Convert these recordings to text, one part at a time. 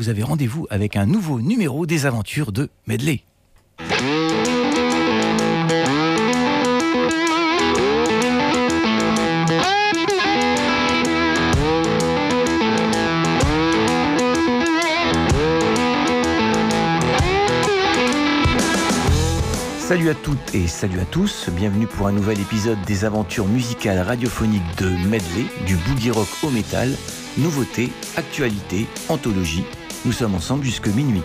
vous avez rendez-vous avec un nouveau numéro des aventures de Medley. Salut à toutes et salut à tous, bienvenue pour un nouvel épisode des aventures musicales radiophoniques de Medley, du boogie rock au métal, nouveautés, actualités, anthologie. Nous sommes ensemble jusque minuit.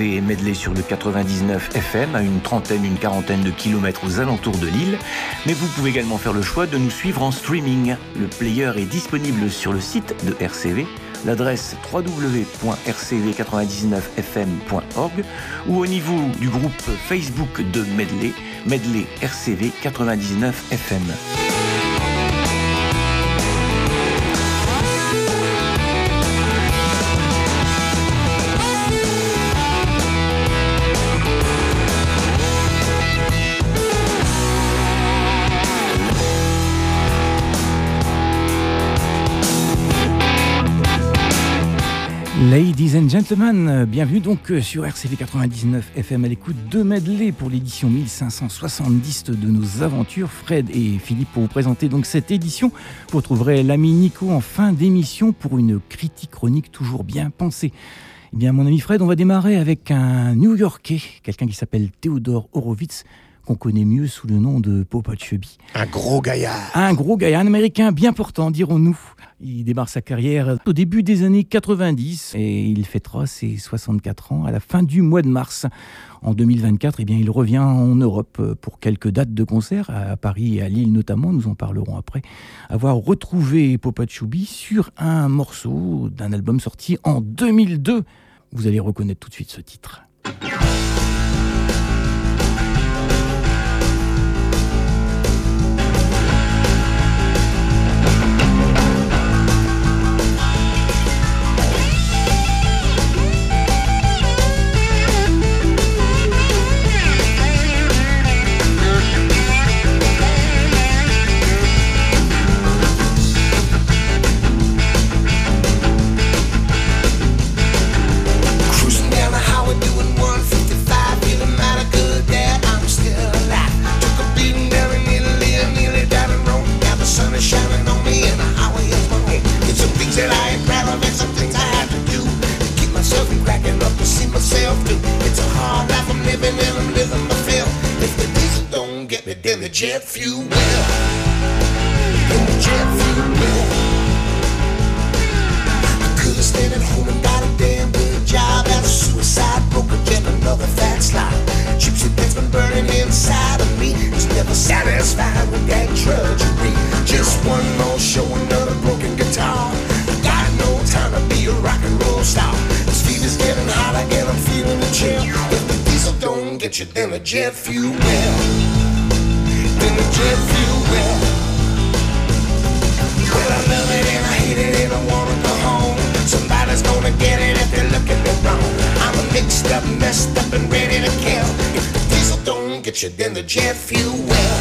Et Medley sur le 99 FM à une trentaine, une quarantaine de kilomètres aux alentours de l'île, mais vous pouvez également faire le choix de nous suivre en streaming. Le player est disponible sur le site de RCV, l'adresse www.rcv99fm.org ou au niveau du groupe Facebook de Medley, Medley RCV 99 FM. Ladies and gentlemen, bienvenue donc euh, sur RCV 99 FM à l'écoute de Medley pour l'édition 1570 de nos aventures. Fred et Philippe pour vous présenter donc cette édition. Vous retrouverez l'ami Nico en fin d'émission pour une critique chronique toujours bien pensée. Eh bien, mon ami Fred, on va démarrer avec un New-Yorkais, quelqu'un qui s'appelle Theodore Horowitz qu'on connaît mieux sous le nom de Popa Chubby. Un gros gaillard. Un gros gaillard, un américain bien portant, dirons-nous. Il démarre sa carrière au début des années 90 et il fêtera ses 64 ans à la fin du mois de mars. En 2024, eh bien, il revient en Europe pour quelques dates de concert, à Paris et à Lille notamment, nous en parlerons après. Avoir retrouvé Popa Chubby sur un morceau d'un album sorti en 2002. Vous allez reconnaître tout de suite ce titre. Jet fuel. In the jet fuel. I could have stayed at home and got a damn good job as a suicide broker, jet another fat slot. Gypsy that's been burning inside of me. It's never satisfied with that drudgery. Just one more show, another broken guitar. I got no time to be a rock and roll star. This fever's getting hot again, I'm feeling the chill. If the diesel don't get you, then the jet fuel will mixed up, messed up and ready to kill. If diesel don't get you, then the jet fuel will.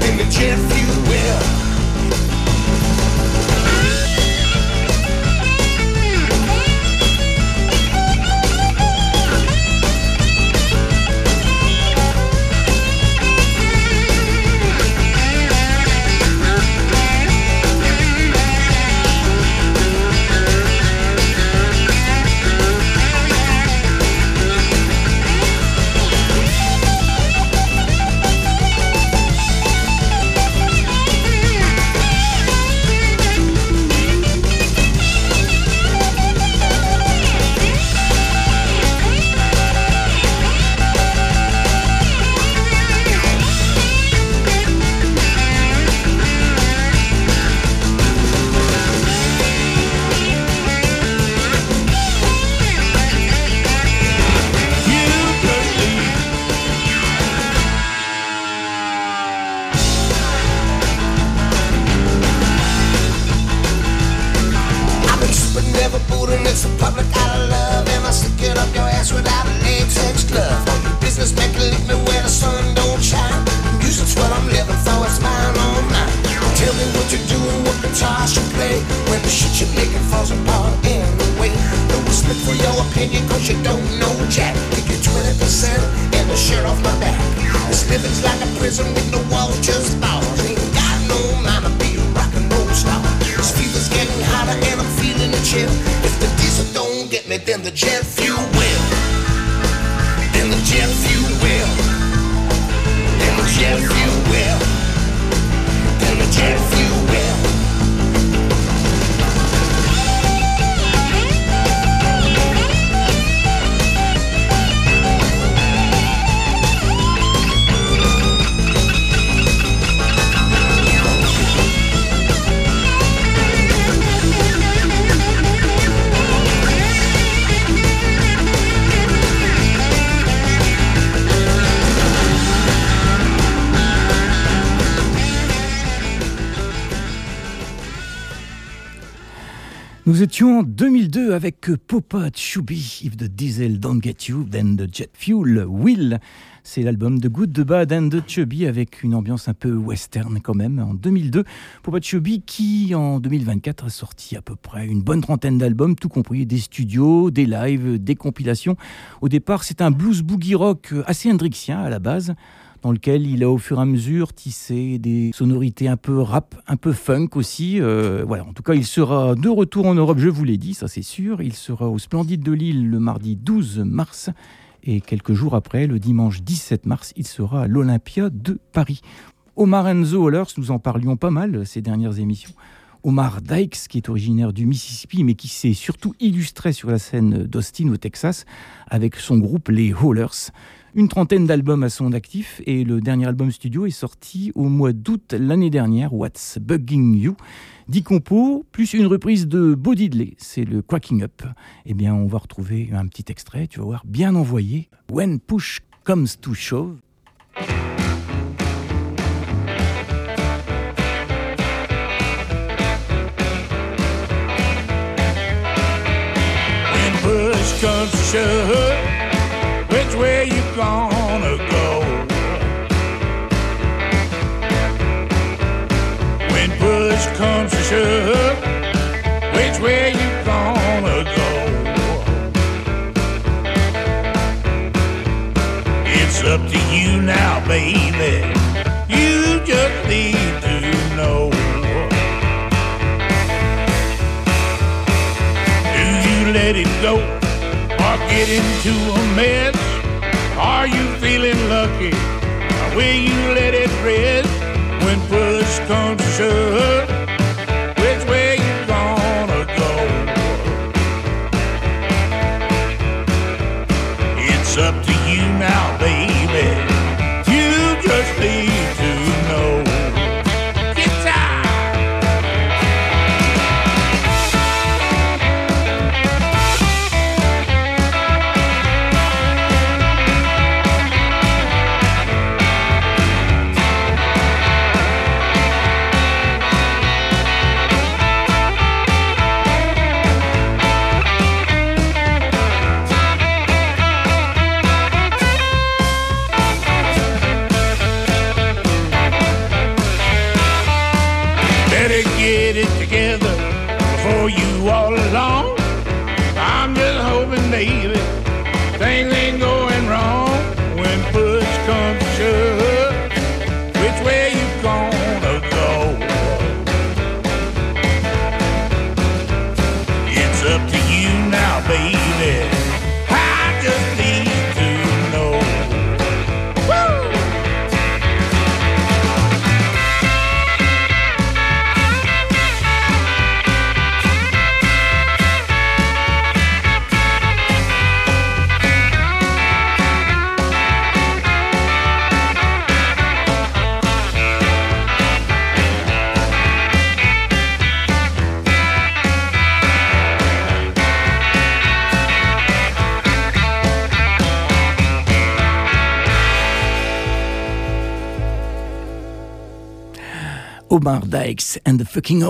Then the jet fuel will. Nous étions en 2002 avec Popa Chubby, If the Diesel Don't Get You, Then the Jet Fuel Will. C'est l'album The Good, The Bad and The Chubby avec une ambiance un peu western quand même. En 2002, Popa Chubby qui en 2024 a sorti à peu près une bonne trentaine d'albums, tout compris des studios, des lives, des compilations. Au départ, c'est un blues boogie rock assez hendrixien à la base dans lequel il a au fur et à mesure tissé des sonorités un peu rap, un peu funk aussi. Euh, voilà, en tout cas, il sera de retour en Europe, je vous l'ai dit, ça c'est sûr. Il sera au Splendide de Lille le mardi 12 mars. Et quelques jours après, le dimanche 17 mars, il sera à l'Olympia de Paris. Omar Enzo Hollers, nous en parlions pas mal ces dernières émissions. Omar Dykes, qui est originaire du Mississippi, mais qui s'est surtout illustré sur la scène d'Austin au Texas avec son groupe les Hollers. Une trentaine d'albums à son actif et le dernier album studio est sorti au mois d'août l'année dernière, What's Bugging You? 10 compos, plus une reprise de Bo Diddley, c'est le Quacking Up. Eh bien, on va retrouver un petit extrait, tu vas voir, bien envoyé. When Push Comes to Shove. When push comes to shove, which way you gonna go? When push comes to shove, which way you gonna go? It's up to you now, baby. You just need to know. Do you let it go get into a mess? Are you feeling lucky? Or will you let it rest when push comes to shove? And the Fucking.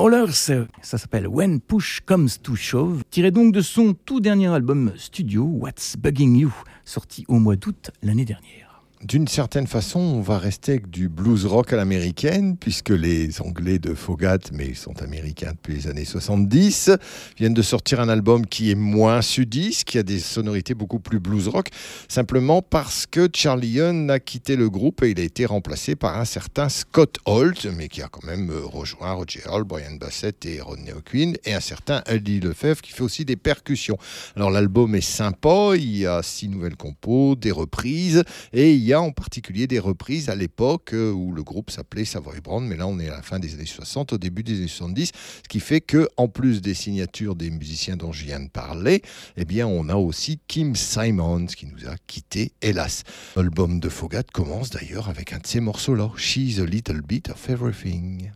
Ça s'appelle When Push Comes to Shove, tiré donc de son tout dernier album studio, What's Bugging You, sorti au mois d'août l'année dernière d'une certaine façon, on va rester avec du blues rock à l'américaine, puisque les Anglais de Fogat, mais ils sont américains depuis les années 70, viennent de sortir un album qui est moins sudiste, qui a des sonorités beaucoup plus blues rock, simplement parce que Charlie Young a quitté le groupe et il a été remplacé par un certain Scott Holt, mais qui a quand même euh, rejoint Roger Hall, Brian Bassett et Rodney O'Quinn, et un certain Eddie Lefebvre qui fait aussi des percussions. Alors l'album est sympa, il y a six nouvelles compos, des reprises, et il y a en particulier des reprises à l'époque euh, où le groupe s'appelait Savoy Brown, mais là on est à la fin des années 60, au début des années 70, ce qui fait que en plus des signatures des musiciens dont je viens de parler, eh bien on a aussi Kim Simons qui nous a quitté, hélas. L'album de Fogat commence d'ailleurs avec un de ces morceaux-là, She's a Little Bit of Everything.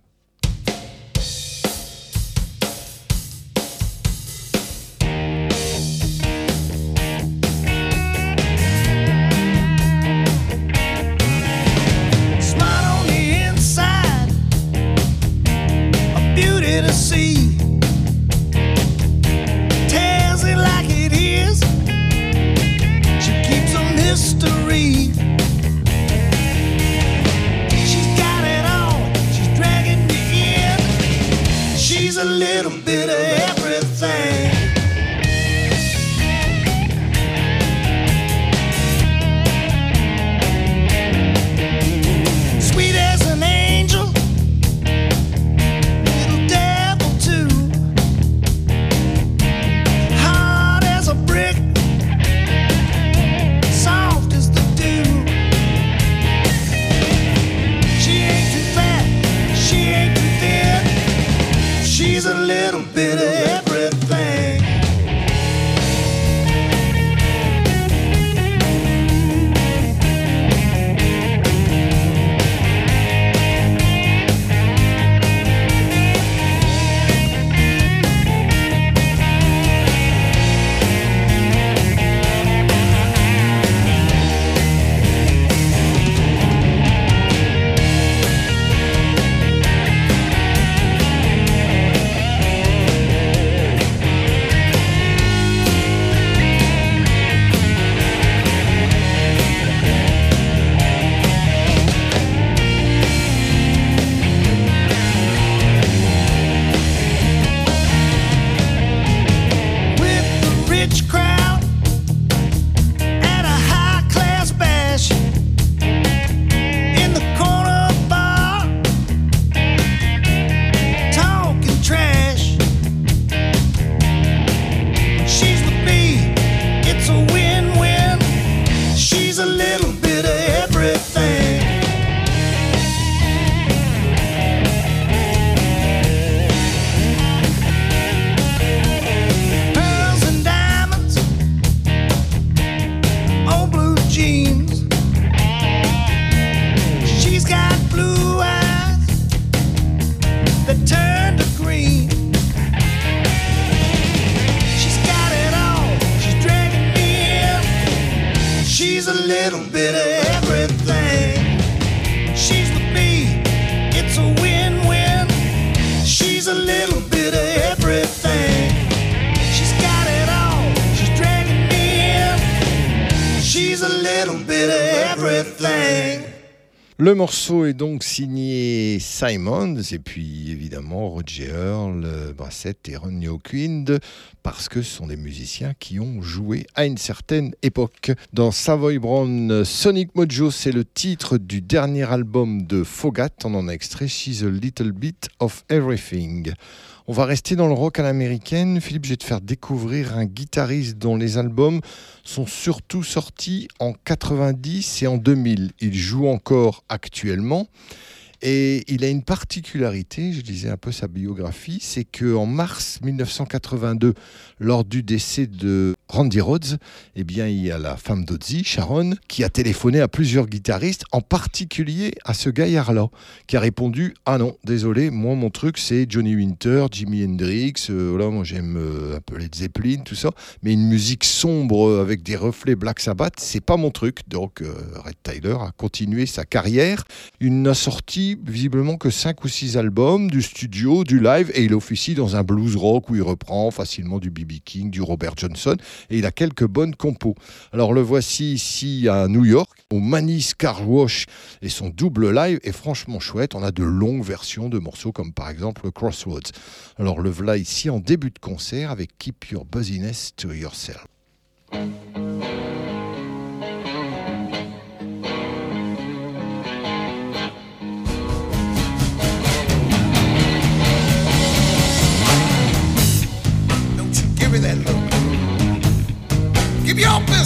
Le morceau est donc signé Simons et puis évidemment Roger Earl, Bassett et Ronnie O'Quinn parce que ce sont des musiciens qui ont joué à une certaine époque. Dans Savoy Brown, Sonic Mojo, c'est le titre du dernier album de Fogat. On en a extrait She's a Little Bit of Everything. On va rester dans le rock à l'américaine. Philippe, je vais te faire découvrir un guitariste dont les albums sont surtout sortis en 90 et en 2000. Il joue encore actuellement. Et il a une particularité, je disais un peu sa biographie, c'est qu'en mars 1982, lors du décès de Randy Rhodes, eh bien, il y a la femme d'Ozzy, Sharon, qui a téléphoné à plusieurs guitaristes, en particulier à ce gaillard-là, qui a répondu Ah non, désolé, moi, mon truc, c'est Johnny Winter, Jimi Hendrix, euh, moi, j'aime euh, un peu les Zeppelin, tout ça, mais une musique sombre euh, avec des reflets Black Sabbath, c'est pas mon truc. Donc, euh, Red Tyler a continué sa carrière. Il n'a sorti visiblement que 5 ou 6 albums, du studio, du live, et il officie dans un blues rock où il reprend facilement du BB du Robert Johnson, et il a quelques bonnes compos. Alors le voici ici à New York, au Manis Car Wash, et son double live est franchement chouette. On a de longues versions de morceaux comme par exemple Crossroads. Alors le voilà ici en début de concert avec Keep Your Buzziness to Yourself. Keep your open.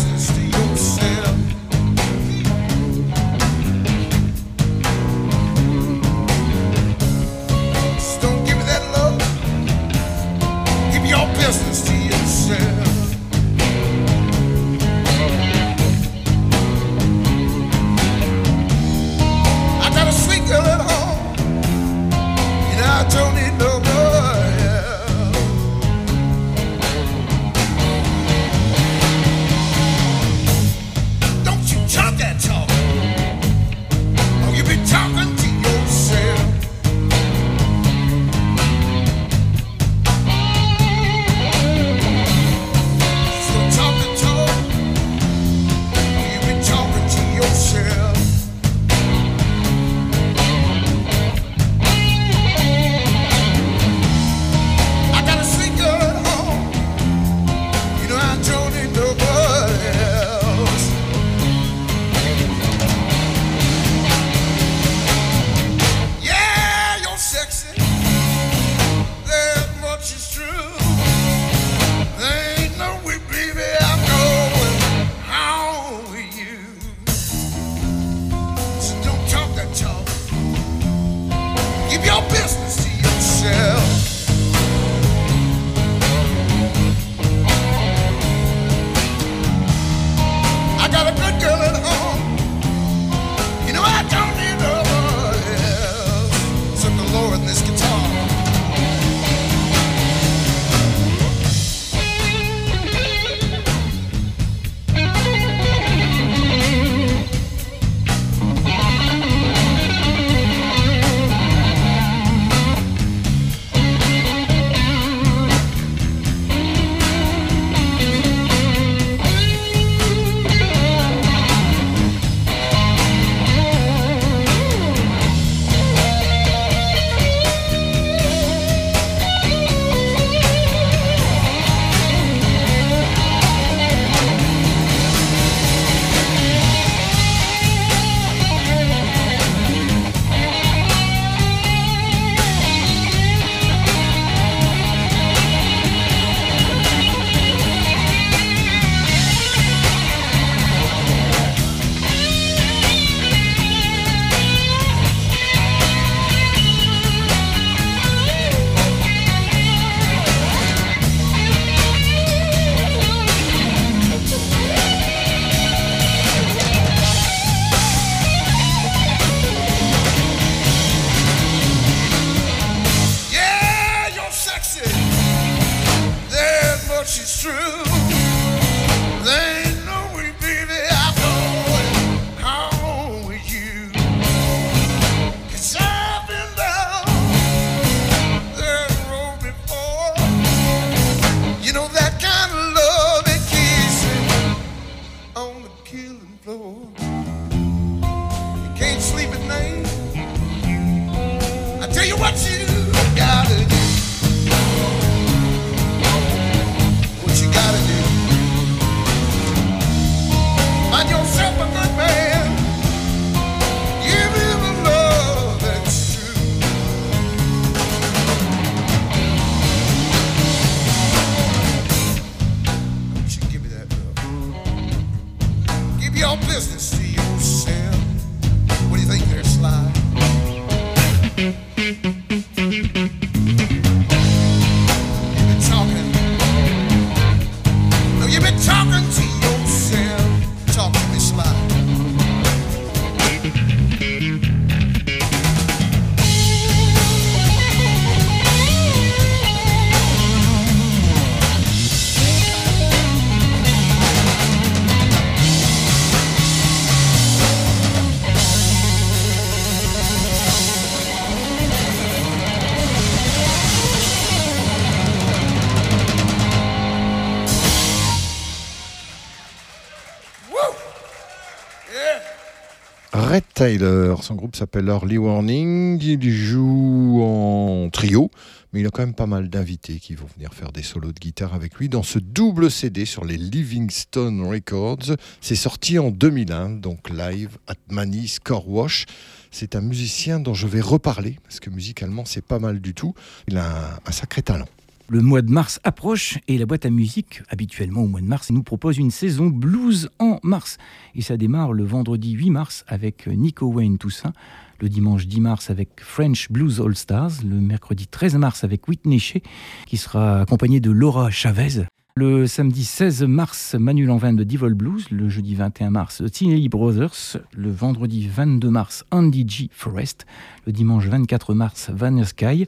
Tyler. Son groupe s'appelle Early Warning. Il joue en trio, mais il a quand même pas mal d'invités qui vont venir faire des solos de guitare avec lui dans ce double CD sur les Livingstone Records. C'est sorti en 2001, donc live at Manny Scorewash. C'est un musicien dont je vais reparler parce que musicalement c'est pas mal du tout. Il a un sacré talent. Le mois de mars approche et la boîte à musique, habituellement au mois de mars, nous propose une saison blues en mars. Et ça démarre le vendredi 8 mars avec Nico Wayne Toussaint, le dimanche 10 mars avec French Blues All Stars, le mercredi 13 mars avec Whitney Shea, qui sera accompagné de Laura Chavez. Le samedi 16 mars, Manu Lanvin de Devil Blues. Le jeudi 21 mars, Teenage Brothers. Le vendredi 22 mars, Andy G. Forest. Le dimanche 24 mars, Van Sky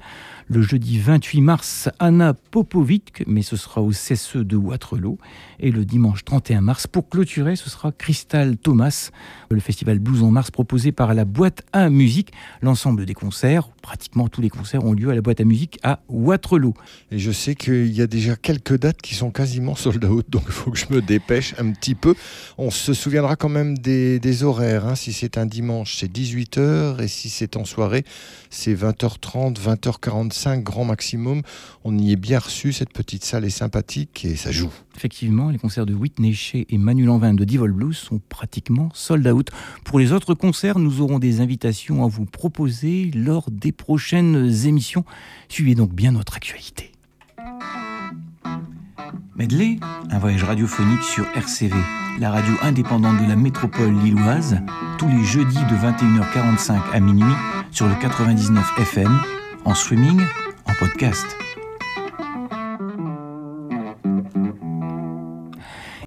le jeudi 28 mars, Anna Popovic, mais ce sera au CSE de Waterloo. Et le dimanche 31 mars, pour clôturer, ce sera Crystal Thomas, le festival Blues en mars proposé par la boîte à musique. L'ensemble des concerts, pratiquement tous les concerts, ont lieu à la boîte à musique à Waterloo. Et je sais qu'il y a déjà quelques dates qui sont quasiment sold out, donc il faut que je me dépêche un petit peu. On se souviendra quand même des, horaires. Hein. Si c'est un dimanche, c'est 18h, et si c'est en soirée, c'est 20h30, 20h45, grand maximum. On y est bien reçu, cette petite salle est sympathique et ça joue. Effectivement, les concerts de Whitney Shea et Manu Lanvin de Devil Blues sont pratiquement sold out. Pour les autres concerts, nous aurons des invitations à vous proposer lors des prochaines émissions. Suivez donc bien notre actualité. Medley, un voyage radiophonique sur RCV, la radio indépendante de la métropole lilloise, tous les jeudis de 21h45 à minuit sur le 99 FM, en streaming, en podcast.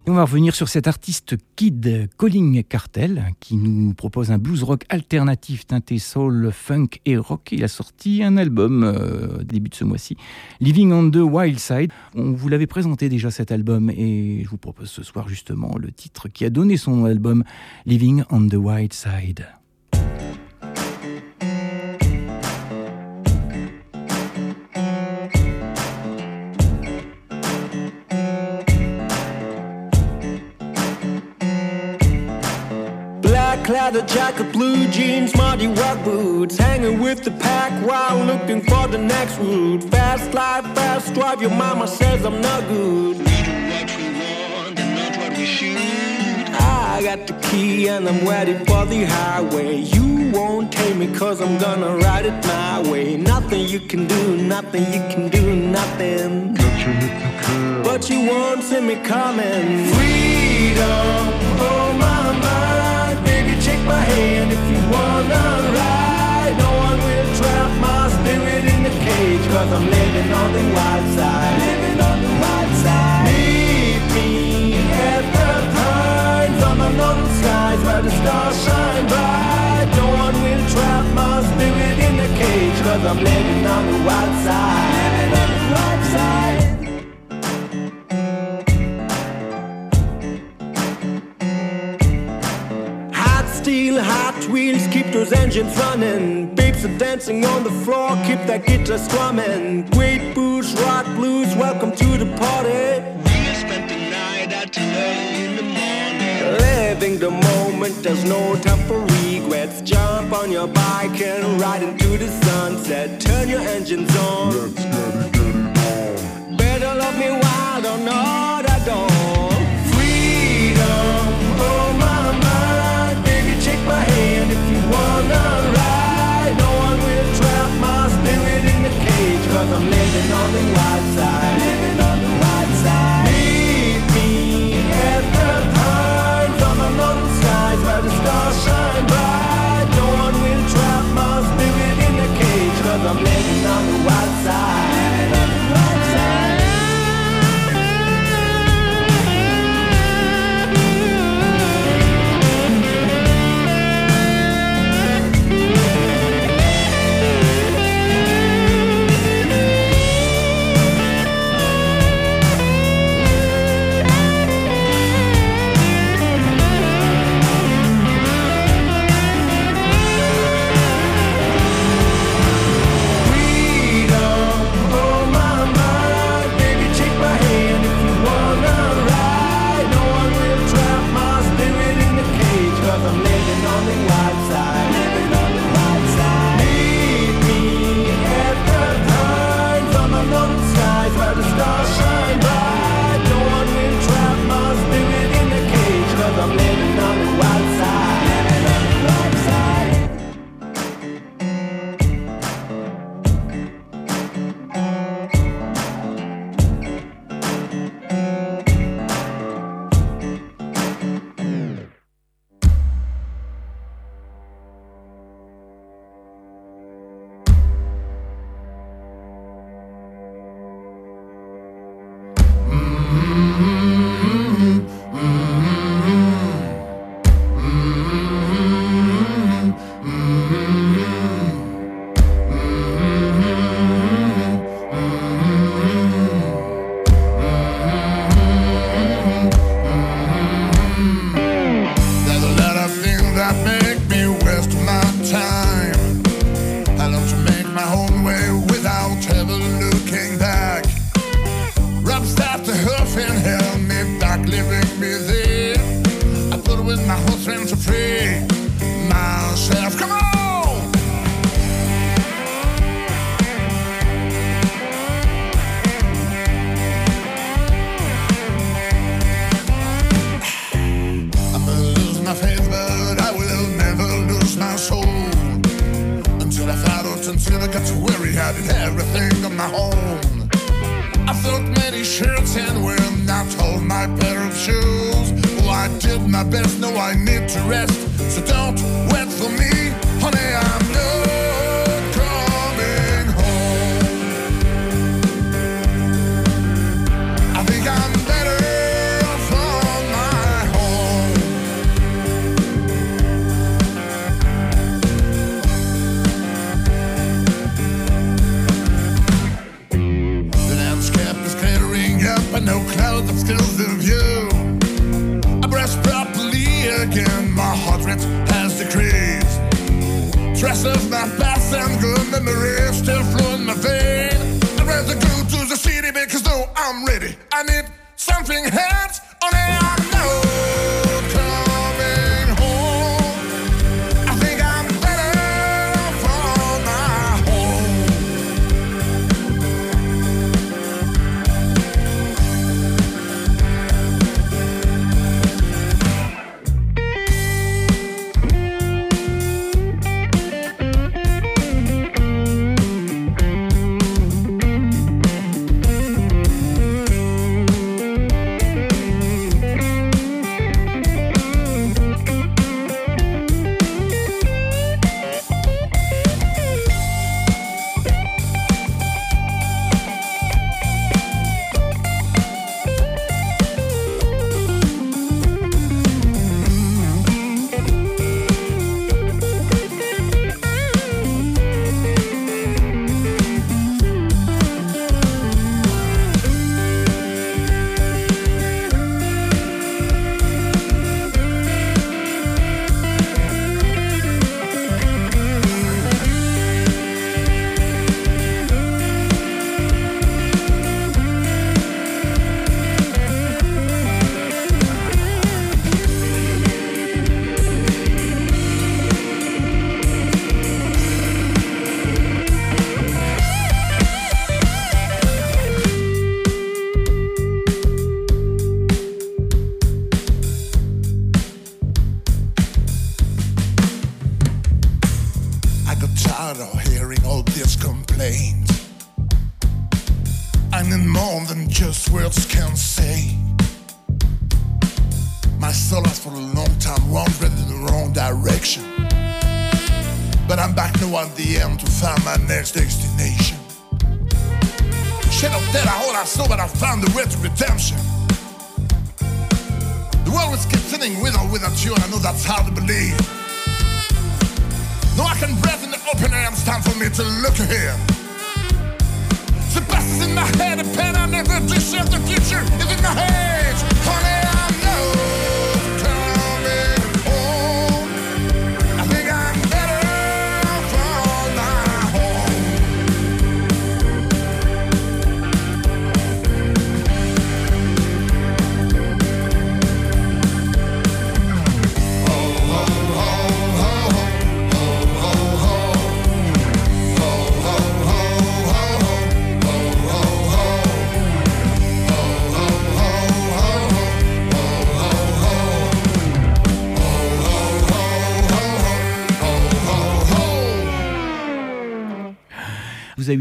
On va revenir sur cet artiste Kid Colling Cartel qui nous propose un blues rock alternatif teinté soul, funk et rock. Il a sorti un album euh, début de ce mois-ci, Living on the Wild Side. On vous l'avait présenté déjà cet album et je vous propose ce soir justement le titre qui a donné son album, Living on the Wild Side. Leather jacket, blue jeans, muddy work boots. Hanging with the pack while looking for the next route. Fast life, fast drive, your mama says I'm not good. We do what we want and not what we should. I got the key and I'm ready for the highway. You won't tame me cause I'm gonna ride it my way. Nothing you can do, nothing you can do, nothing. But you won't see me coming. Freedom, oh my mind if you wanna ride. No one will trap my spirit in the cage, cause I'm living on the wild side. Living on the wild side. Meet me at the pines northern skies where the stars shine bright. No one will trap my spirit in the cage, cause I'm living on the wild side. Living on the wild side. Wheels keep those engines running. Babes are dancing on the floor, keep that guitar strumming. Great booze, rock blues, welcome to the party. We spent the night out till early in the morning. Living the moment, there's no time for regrets. Jump on your bike and ride into the sunset. Turn your engines on. Let's get it, get it on. Better love me wild or not, I don't. Living on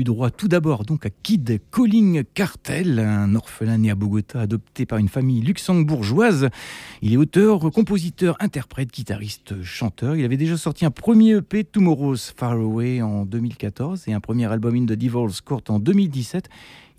droit tout d'abord donc à Kid Calling Cartel, un orphelin né à Bogota, adopté par une famille luxembourgeoise. Il est auteur, compositeur, interprète, guitariste, chanteur. Il avait déjà sorti un premier EP, Tomorrow's Far Away, en 2014 et un premier album In the Devil's Court en 2017.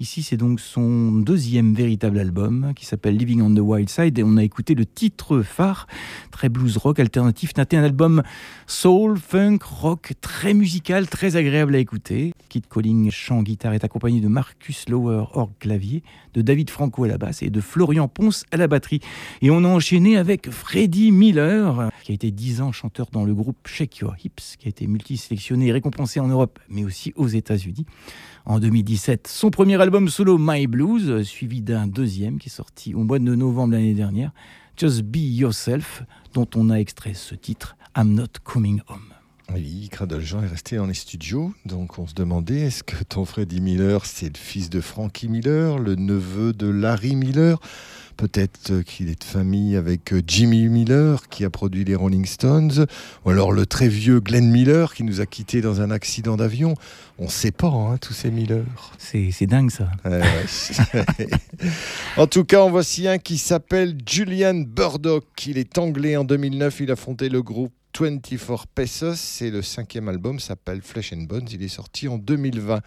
Ici, c'est donc son deuxième véritable album qui s'appelle Living on the Wild Side et on a écouté le titre phare, très blues rock alternatif, un album soul, funk, rock, très musical, très agréable à écouter. Kid Calling, chant, guitare, est accompagné de Marcus Lower, orgue, clavier, de David Franco à la basse et de Florian Ponce à la batterie. Et on a enchaîné avec Freddie Miller, qui a été 10 ans chanteur dans le groupe Shake Your Hips, qui a été multisélectionné et récompensé en Europe, mais aussi aux États-Unis. En 2017, son premier album solo My Blues, suivi d'un deuxième qui est sorti au mois de novembre l'année dernière, Just Be Yourself, dont on a extrait ce titre I'm Not Coming Home. Oui, Cradle Jean est resté dans les studios, donc on se demandait est-ce que ton Freddie Miller, c'est le fils de Frankie Miller, le neveu de Larry Miller? Peut-être qu'il est de famille avec euh, Jimmy Miller qui a produit les Rolling Stones, ou alors le très vieux Glenn Miller qui nous a quittés dans un accident d'avion. On ne sait pas, hein, tous ces Miller. C'est dingue ça. en tout cas, en voici un qui s'appelle Julian Burdock. Il est anglais en 2009. Il a fondé le groupe 24 Pesos, c'est le cinquième album, s'appelle Flesh and Bones, il est sorti en 2020.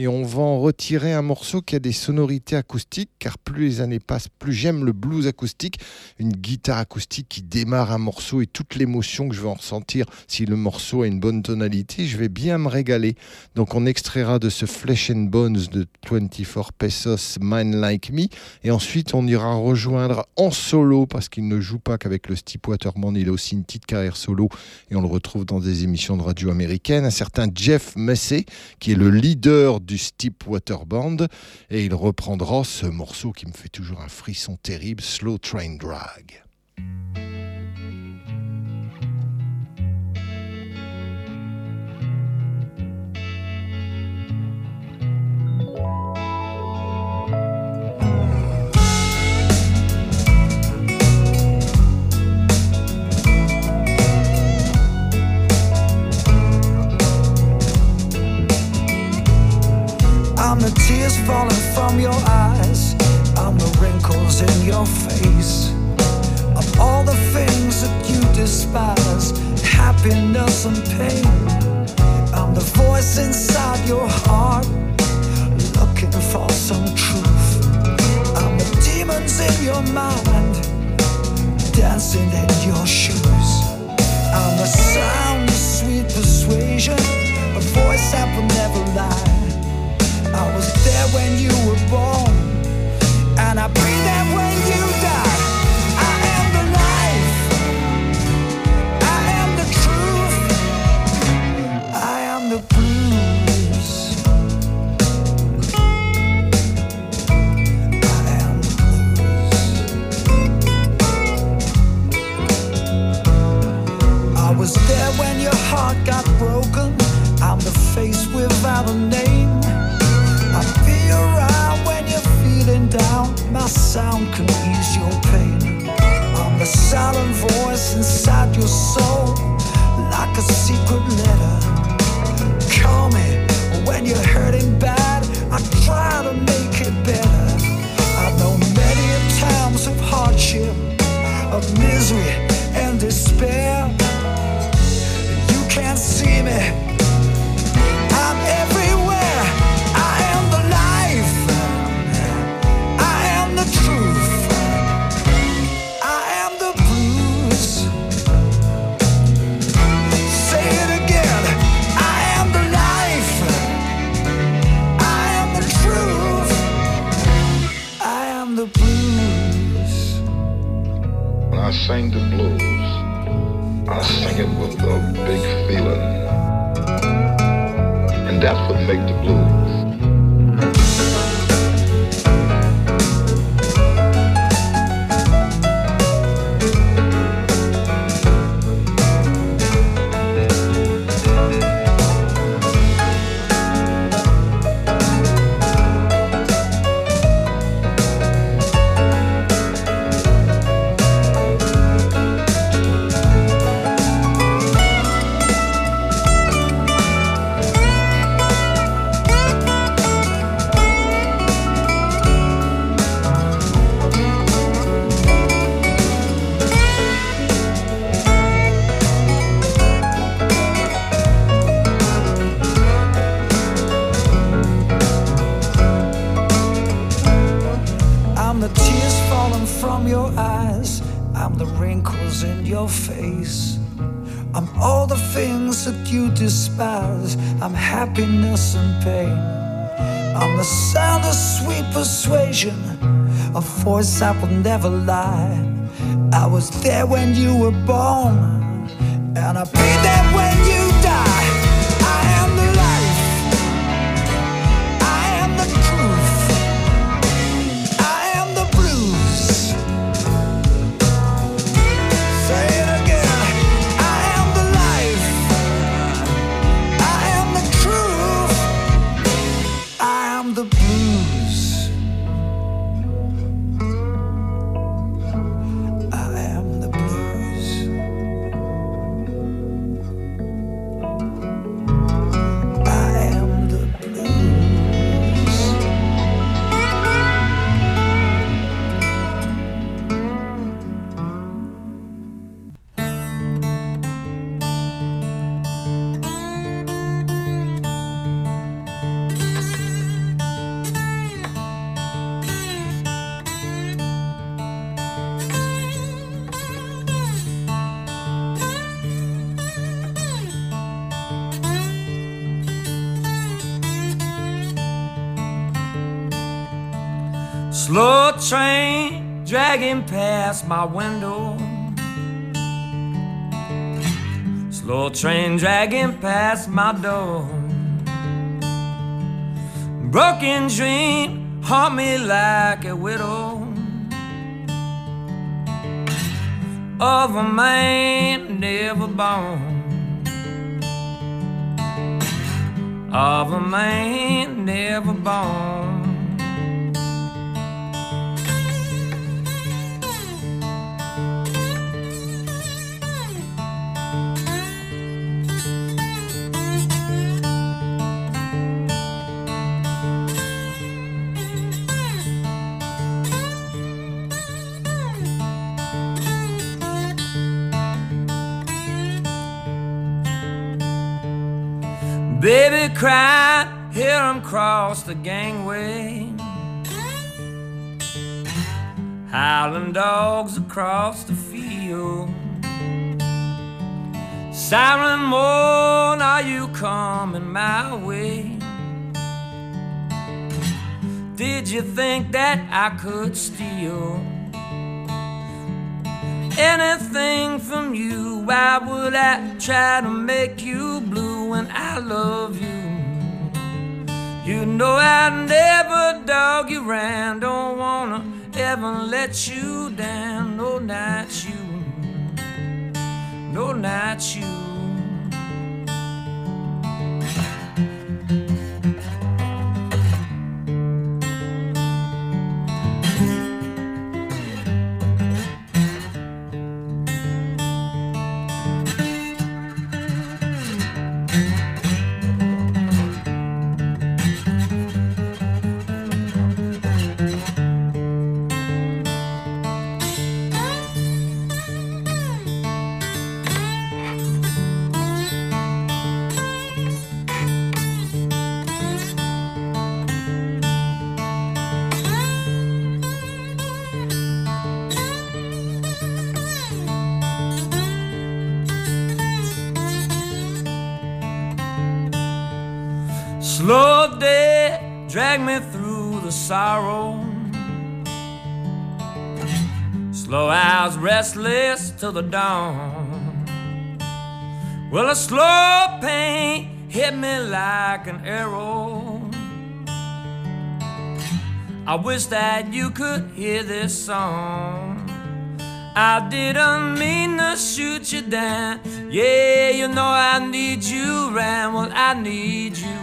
Et on va en retirer un morceau qui a des sonorités acoustiques, car plus les années passent, plus j'aime le blues acoustique, une guitare acoustique qui démarre un morceau et toute l'émotion que je vais en ressentir. Si le morceau a une bonne tonalité, je vais bien me régaler. Donc on extraira de ce Flesh and Bones de 24 Pesos, Mind Like Me, et ensuite on ira rejoindre en solo, parce qu'il ne joue pas qu'avec le Steve Waterman, il a aussi une petite carrière solo et on le retrouve dans des émissions de radio américaines, un certain Jeff Massey, qui est le leader du Steep Water Band, et il reprendra ce morceau qui me fait toujours un frisson terrible, Slow Train Drag. Tears falling from your eyes. I'm the wrinkles in your face. I'm all the things that you despise happiness and pain. I'm the voice inside your heart looking for some truth. I'm the demons in your mind dancing in your shoes. I'm the sound of sweet persuasion, a voice that will never lie. I was there when you were born, and I'll be there when you die. I am the life, I am the truth, I am the blues. I am the blues. I was there when your heart got broken. I'm the face without a name. Sound can ease your pain. I'm the silent voice inside your soul, like a secret letter. Call me when you're hurting bad. I try to make it better. I know many times of hardship, of misery And that's that will never lie. I was there when you were born, Slow train dragging past my window. Slow train dragging past my door. Broken dream haunt me like a widow of a man never born. Of a man never born. Hear him cross the gangway. Howling dogs across the field. Siren moan, are you coming my way? Did you think that I could steal anything from you? Why would I try to make you blue when I love you? You know I never dog you round, don't wanna ever let you down. No, not you, no, not you. Restless till the dawn. Well, a slow pain hit me like an arrow. I wish that you could hear this song. I didn't mean to shoot you down. Yeah, you know I need you around. Well, I need you.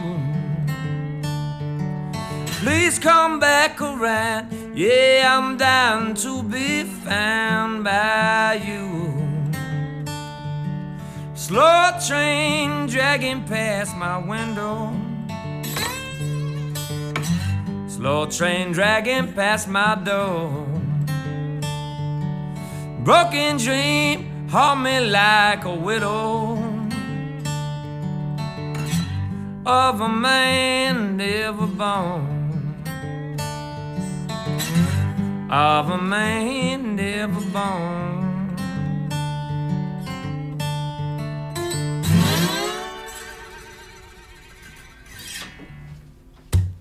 Please come back around. Yeah, I'm down to be found by you. Slow train dragging past my window. Slow train dragging past my door. Broken dream haunt me like a widow of a man never born.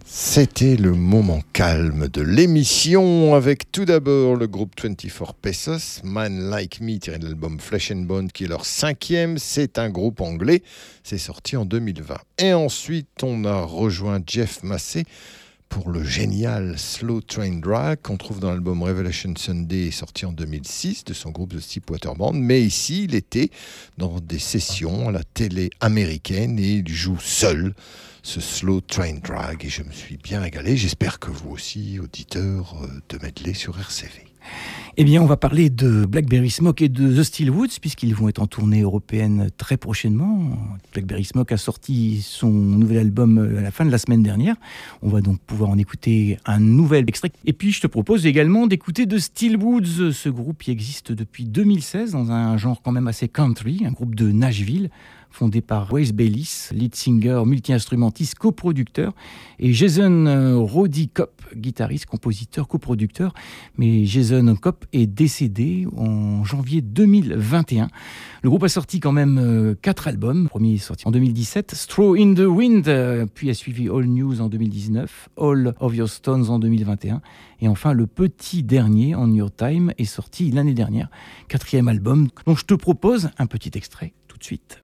C'était le moment calme de l'émission avec tout d'abord le groupe 24 Pesos, Man Like Me tiré de l'album Flesh and Bone qui est leur cinquième. C'est un groupe anglais, c'est sorti en 2020. Et ensuite on a rejoint Jeff Massey pour le génial Slow Train Drag qu'on trouve dans l'album Revelation Sunday sorti en 2006 de son groupe The Steepwater Band. Mais ici il était dans des sessions à la télé américaine et il joue seul ce slow train drag et je me suis bien régalé. J'espère que vous aussi, auditeurs euh, de Medley sur RCV. Eh bien, on va parler de Blackberry Smoke et de The Steelwoods, puisqu'ils vont être en tournée européenne très prochainement. Blackberry Smoke a sorti son nouvel album à la fin de la semaine dernière. On va donc pouvoir en écouter un nouvel extrait. Et puis, je te propose également d'écouter The Steelwoods, ce groupe qui existe depuis 2016 dans un genre quand même assez country, un groupe de Nashville fondé par Wes Baylis, lead singer, multi-instrumentiste, coproducteur, et Jason euh, Roddy Kopp, guitariste, compositeur, coproducteur. Mais Jason Kopp est décédé en janvier 2021. Le groupe a sorti quand même euh, quatre albums. Le premier est sorti en 2017, Straw in the Wind, euh, puis a suivi All News en 2019, All of Your Stones en 2021, et enfin le petit dernier, On Your Time, est sorti l'année dernière, quatrième album. Donc je te propose un petit extrait tout de suite.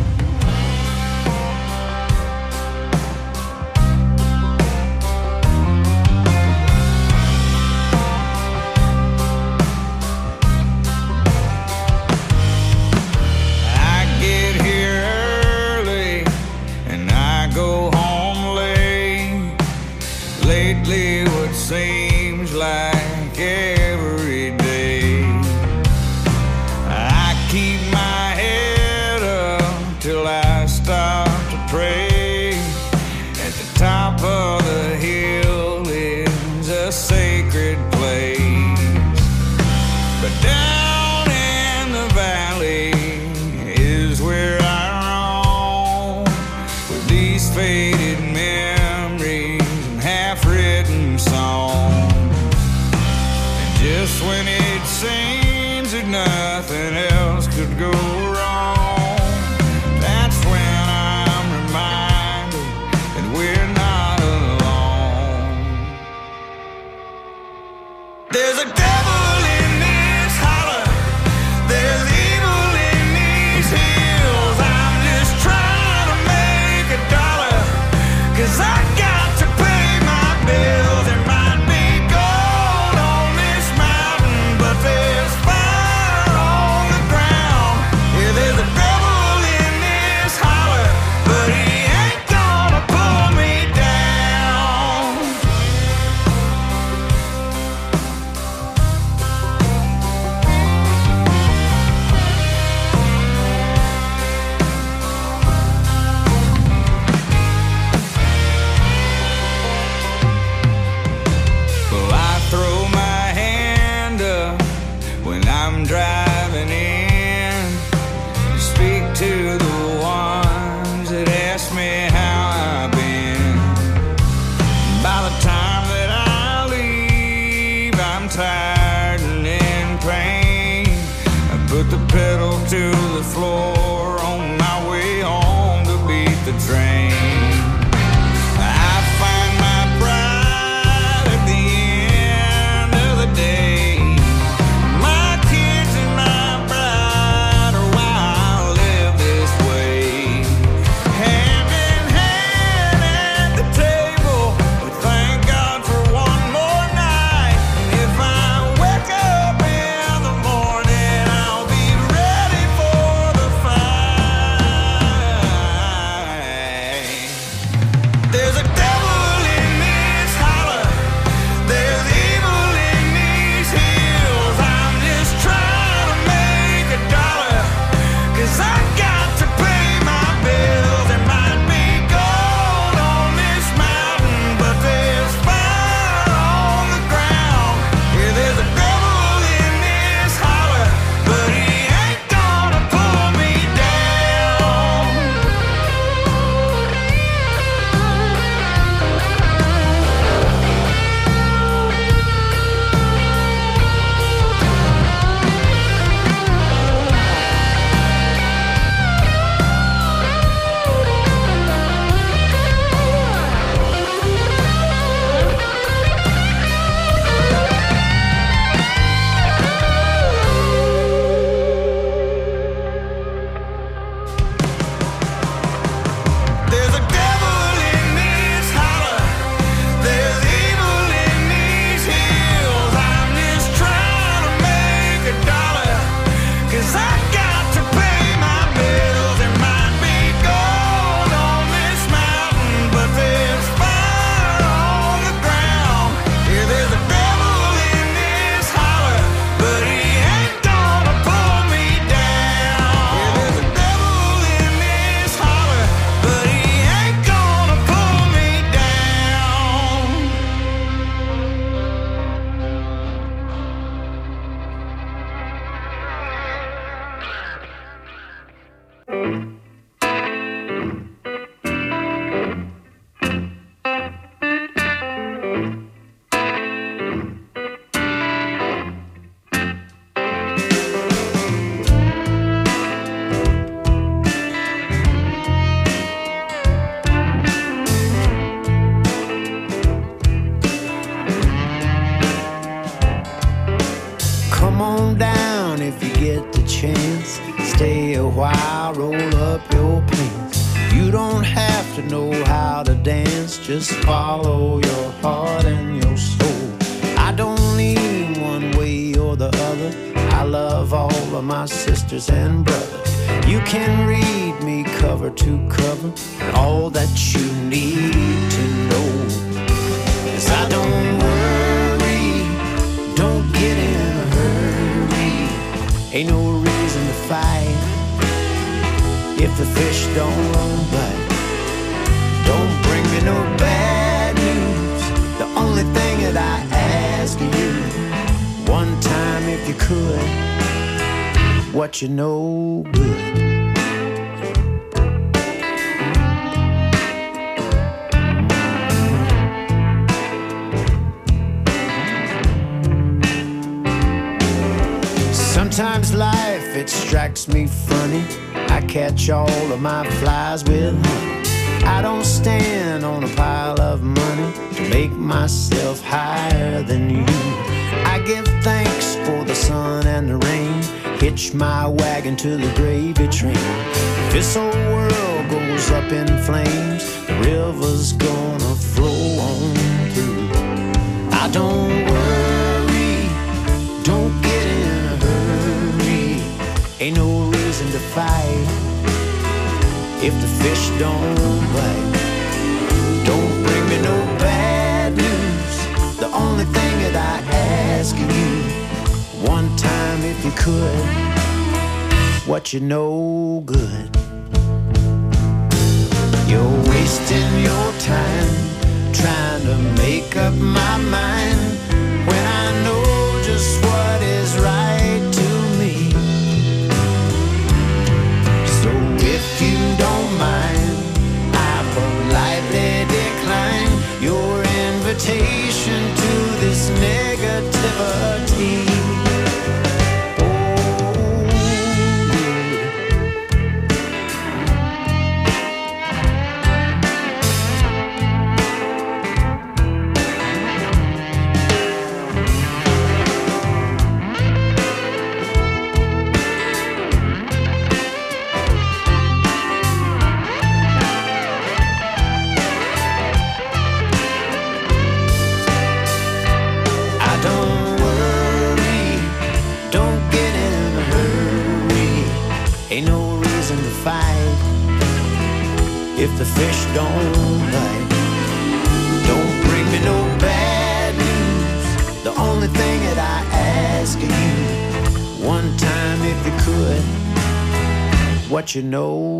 you know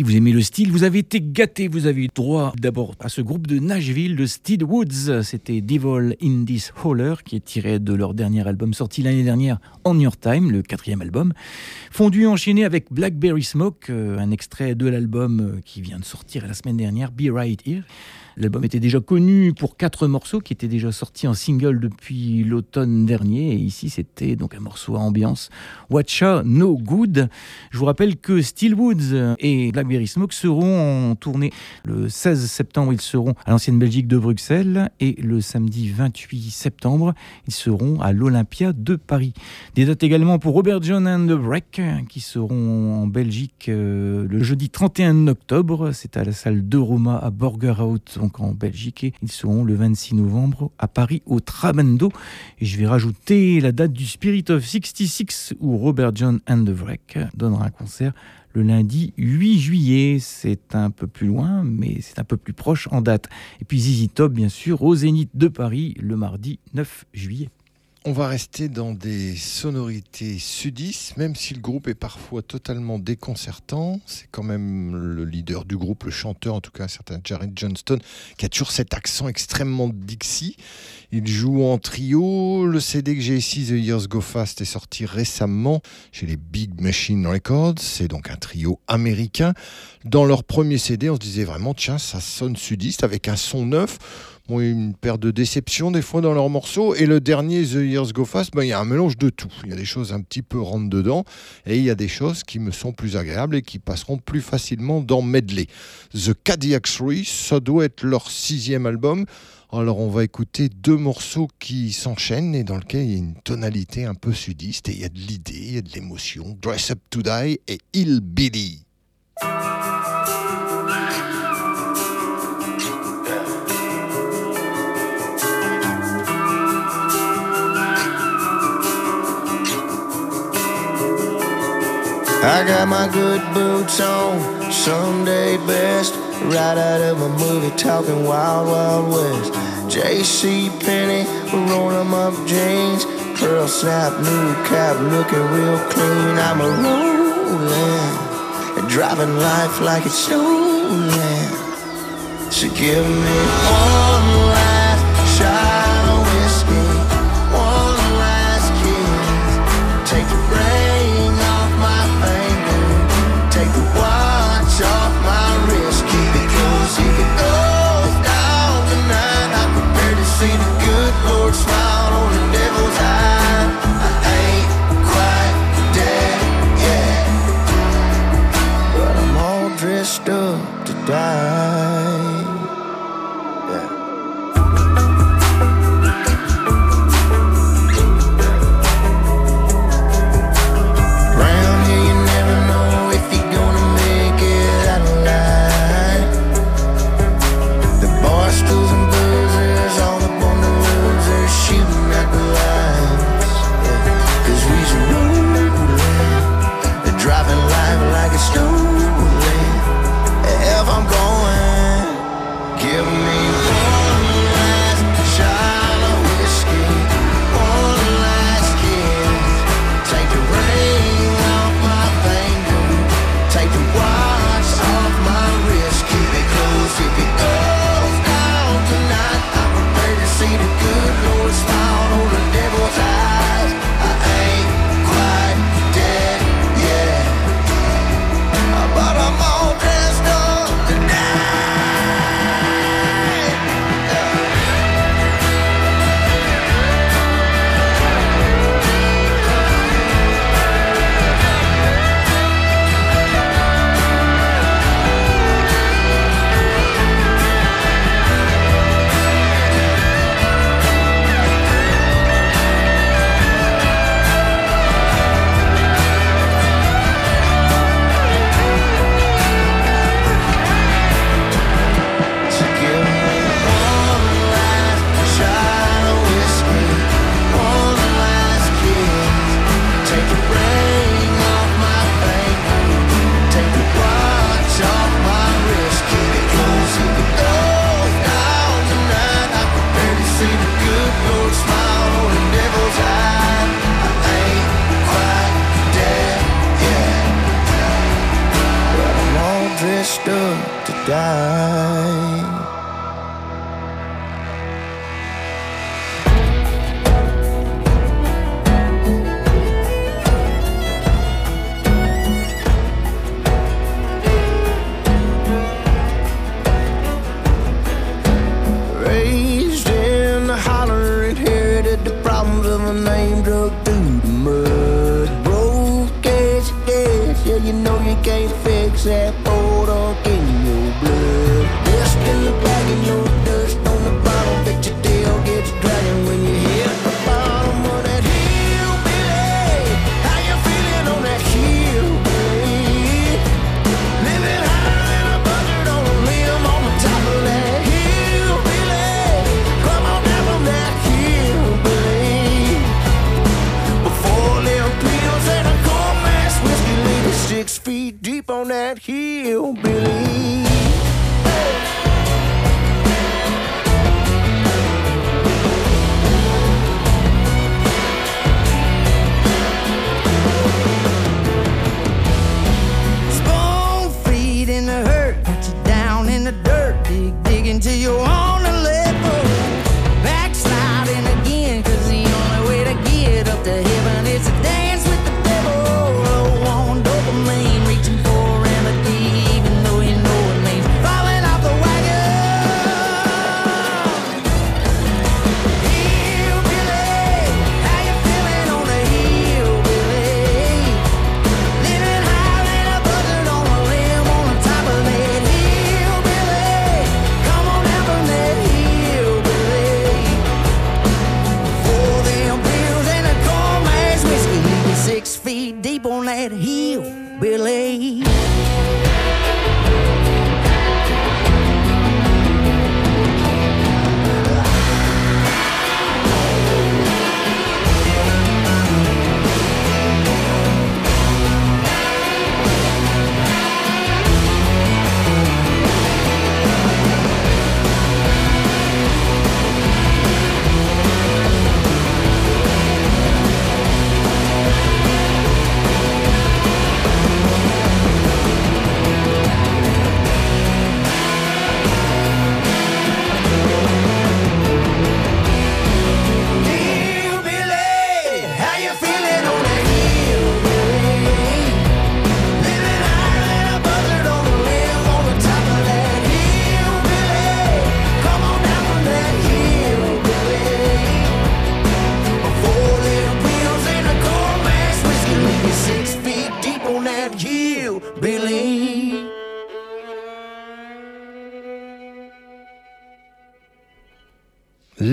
si vous aimez le style, vous avez été gâté. Vous avez eu droit d'abord à ce groupe de Nashville, de Steed Woods. C'était Devil in This Holler, qui est tiré de leur dernier album sorti l'année dernière, On Your Time, le quatrième album. Fondu enchaîné avec Blackberry Smoke, euh, un extrait de l'album euh, qui vient de sortir la semaine dernière, Be Right Here. L'album était déjà connu pour quatre morceaux qui étaient déjà sortis en single depuis l'automne dernier. Et ici, c'était donc un morceau à ambiance. Watcha No Good. Je vous rappelle que Steelwoods et Blackberry Smoke seront en tournée le 16 septembre. Ils seront à l'ancienne Belgique de Bruxelles. Et le samedi 28 septembre, ils seront à l'Olympia de Paris. Des dates également pour Robert John and the Break qui seront en Belgique euh, le jeudi 31 octobre. C'est à la salle de Roma à Burger Out, donc en Belgique. Et ils seront le 26 novembre à Paris au Trabendo. Et je vais rajouter la date du Spirit of 66 où Robert John and donnera un concert le lundi 8 juillet. C'est un peu plus loin, mais c'est un peu plus proche en date. Et puis ZZ Top, bien sûr, au Zénith de Paris le mardi 9 juillet. On va rester dans des sonorités sudistes, même si le groupe est parfois totalement déconcertant. C'est quand même le leader du groupe, le chanteur, en tout cas un certain Jared Johnston, qui a toujours cet accent extrêmement Dixie. Il joue en trio. Le CD que j'ai ici, The Years Go Fast, est sorti récemment chez les Big Machine Records. C'est donc un trio américain. Dans leur premier CD, on se disait vraiment, tiens, ça sonne sudiste avec un son neuf une paire de déceptions des fois dans leurs morceaux. Et le dernier, The Years Go Fast, ben, il y a un mélange de tout. Il y a des choses un petit peu rentre dedans et il y a des choses qui me sont plus agréables et qui passeront plus facilement dans Medley. The Cadillac 3, ça doit être leur sixième album. Alors on va écouter deux morceaux qui s'enchaînent et dans lesquels il y a une tonalité un peu sudiste et il y a de l'idée, il y a de l'émotion. Dress Up to Die et Hillbilly. I got my good boots on, Sunday best. Right out of a movie talking Wild Wild West. J.C. Penney, roll 'em up jeans. Pearl snap, new cap, looking real clean. I'm a rolling, driving life like it's stolen. So give me one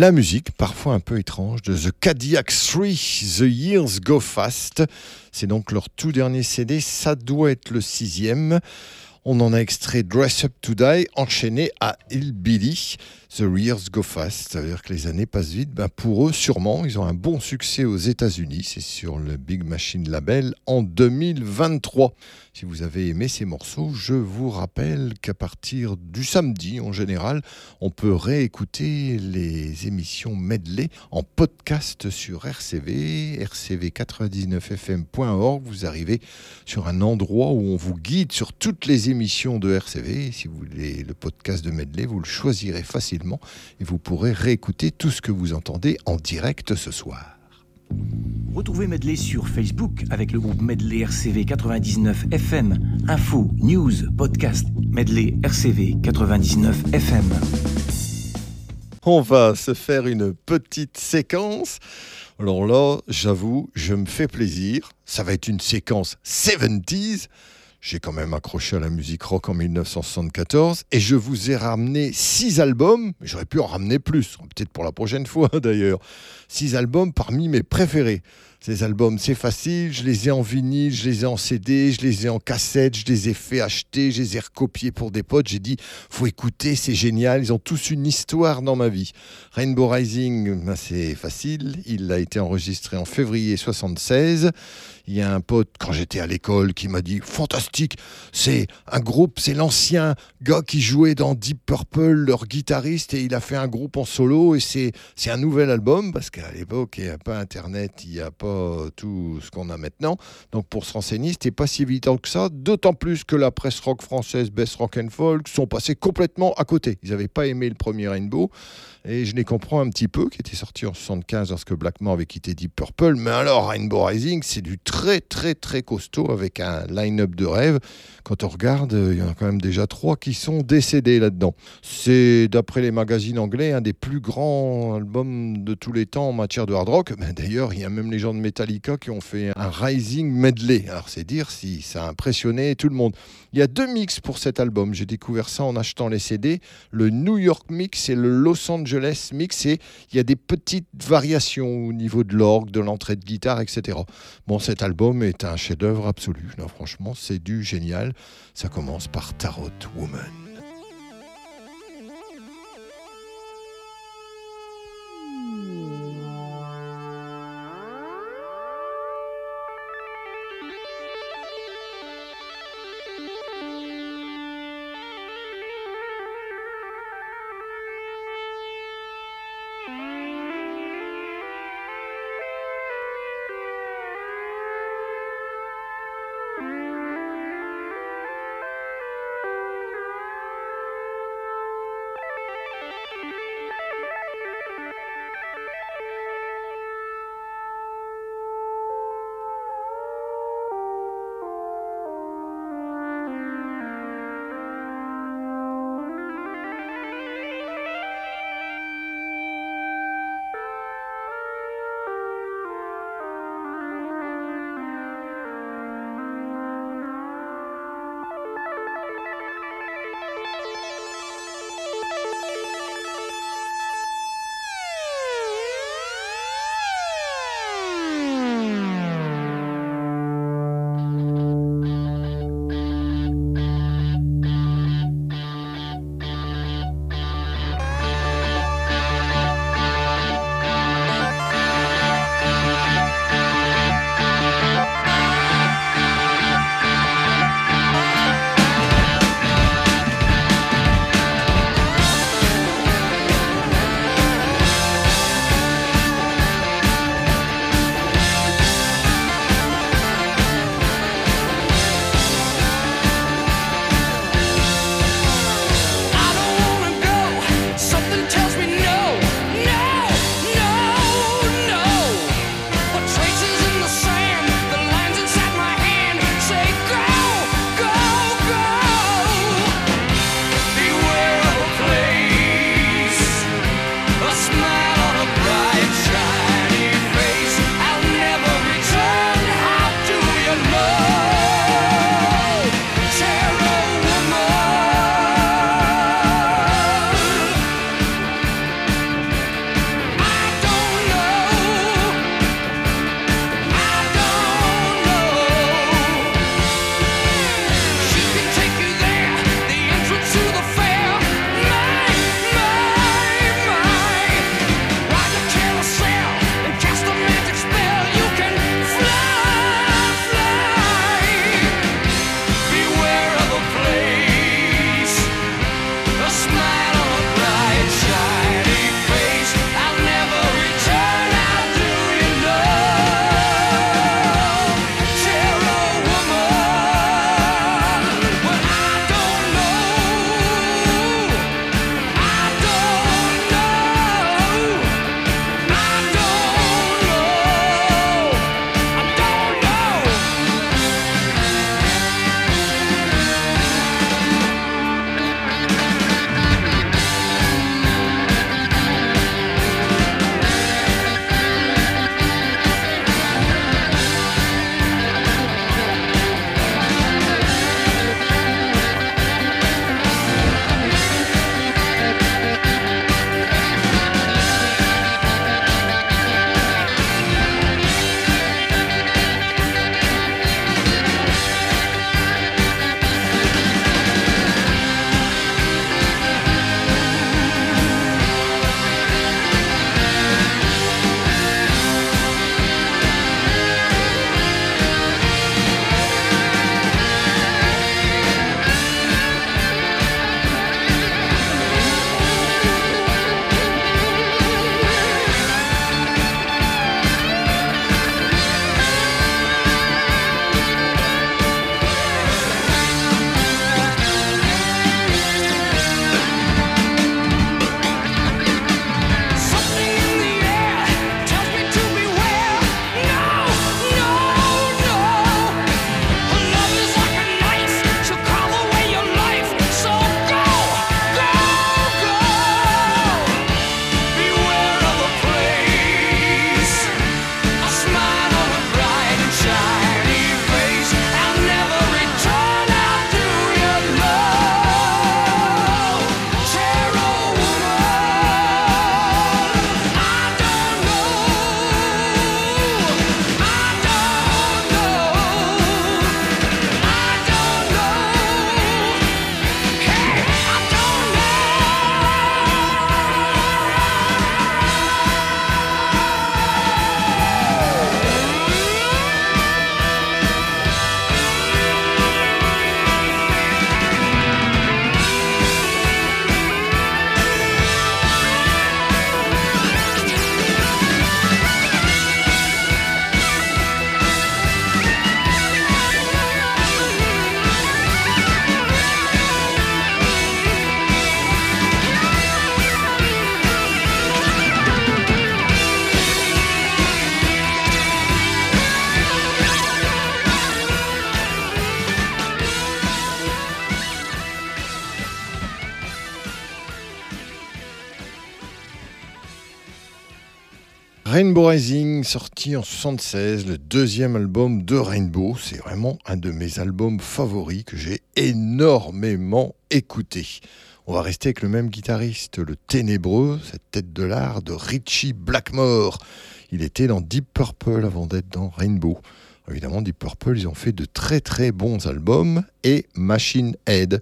La musique, parfois un peu étrange, de The Cadillac 3, The Years Go Fast. C'est donc leur tout dernier CD, ça doit être le sixième. On en a extrait Dress Up to Die, enchaîné à Hillbilly. The Years Go Fast, ça veut dire que les années passent vite. Ben pour eux, sûrement, ils ont un bon succès aux États-Unis. C'est sur le Big Machine Label en 2023. Si vous avez aimé ces morceaux, je vous rappelle qu'à partir du samedi, en général, on peut réécouter les émissions medley en podcast sur RCV, rcv99fm.org. Vous arrivez sur un endroit où on vous guide sur toutes les émissions de RCV. Si vous voulez le podcast de medley, vous le choisirez facilement et vous pourrez réécouter tout ce que vous entendez en direct ce soir. Retrouvez Medley sur Facebook avec le groupe Medley RCV 99 FM. Info, news, podcast, Medley RCV 99 FM. On va se faire une petite séquence. Alors là, j'avoue, je me fais plaisir. Ça va être une séquence 70s. J'ai quand même accroché à la musique rock en 1974 et je vous ai ramené six albums. J'aurais pu en ramener plus, peut-être pour la prochaine fois d'ailleurs. Six albums parmi mes préférés. Ces albums, c'est facile, je les ai en vinyle, je les ai en CD, je les ai en cassette, je les ai fait acheter, je les ai recopiés pour des potes. J'ai dit, faut écouter, c'est génial, ils ont tous une histoire dans ma vie. Rainbow Rising, ben, c'est facile, il a été enregistré en février 76. Il y a un pote, quand j'étais à l'école, qui m'a dit Fantastique, c'est un groupe, c'est l'ancien gars qui jouait dans Deep Purple, leur guitariste, et il a fait un groupe en solo, et c'est c'est un nouvel album, parce qu'à l'époque, il n'y a pas Internet, il n'y a pas tout ce qu'on a maintenant. Donc pour se renseigner, c'était pas si évident que ça, d'autant plus que la presse rock française, Best Rock and Folk, sont passés complètement à côté. Ils n'avaient pas aimé le premier Rainbow. Et je les comprends un petit peu, qui était sorti en 75 lorsque Blackmore avait quitté Deep Purple. Mais alors, Rainbow Rising, c'est du très, très, très costaud avec un line-up de rêve. Quand on regarde, euh, il y en a quand même déjà trois qui sont décédés là-dedans. C'est, d'après les magazines anglais, un des plus grands albums de tous les temps en matière de hard rock. Ben, D'ailleurs, il y a même les gens de Metallica qui ont fait un Rising medley. Alors, c'est dire si ça a impressionné tout le monde. Il y a deux mix pour cet album. J'ai découvert ça en achetant les CD. Le New York mix et le Los Angeles mix. Et il y a des petites variations au niveau de l'orgue, de l'entrée de guitare, etc. Bon, cet album est un chef-d'œuvre absolu. Non, franchement, c'est du génial. Ça commence par Tarot Woman. Rainbow Rising, sorti en 76, le deuxième album de Rainbow. C'est vraiment un de mes albums favoris que j'ai énormément écouté. On va rester avec le même guitariste, le ténébreux, cette tête de l'art de Richie Blackmore. Il était dans Deep Purple avant d'être dans Rainbow. Évidemment, Deep Purple, ils ont fait de très très bons albums et Machine Head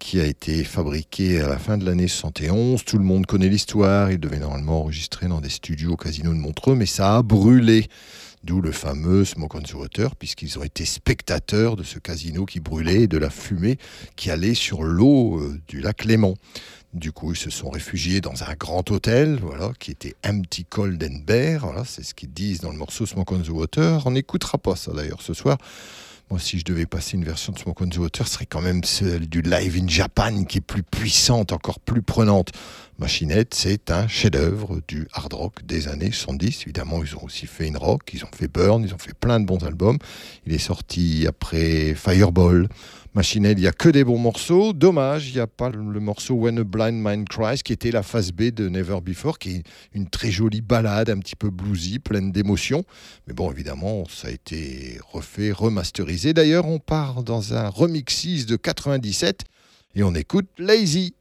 qui a été fabriqué à la fin de l'année 71. Tout le monde connaît l'histoire. Il devait normalement enregistrer dans des studios au Casino de Montreux, mais ça a brûlé. D'où le fameux Smoke on the Water, puisqu'ils ont été spectateurs de ce casino qui brûlait et de la fumée qui allait sur l'eau euh, du lac Léman. Du coup, ils se sont réfugiés dans un grand hôtel, voilà, qui était Empty Cold and Bear. Voilà, c'est ce qu'ils disent dans le morceau Smoke on the Water. On n'écoutera pas ça d'ailleurs ce soir. Moi, si je devais passer une version de Smoke on the Water, ce serait quand même celle du Live in Japan qui est plus puissante, encore plus prenante. Machinette, c'est un chef-d'œuvre du hard rock des années 70. Évidemment, ils ont aussi fait une rock, ils ont fait Burn, ils ont fait plein de bons albums. Il est sorti après Fireball. Machinette, il n'y a que des bons morceaux. Dommage, il n'y a pas le morceau When a Blind Mind Cries, qui était la phase B de Never Before, qui est une très jolie balade, un petit peu bluesy, pleine d'émotions. Mais bon, évidemment, ça a été refait, remasterisé. D'ailleurs, on part dans un remixis de 97 et on écoute Lazy.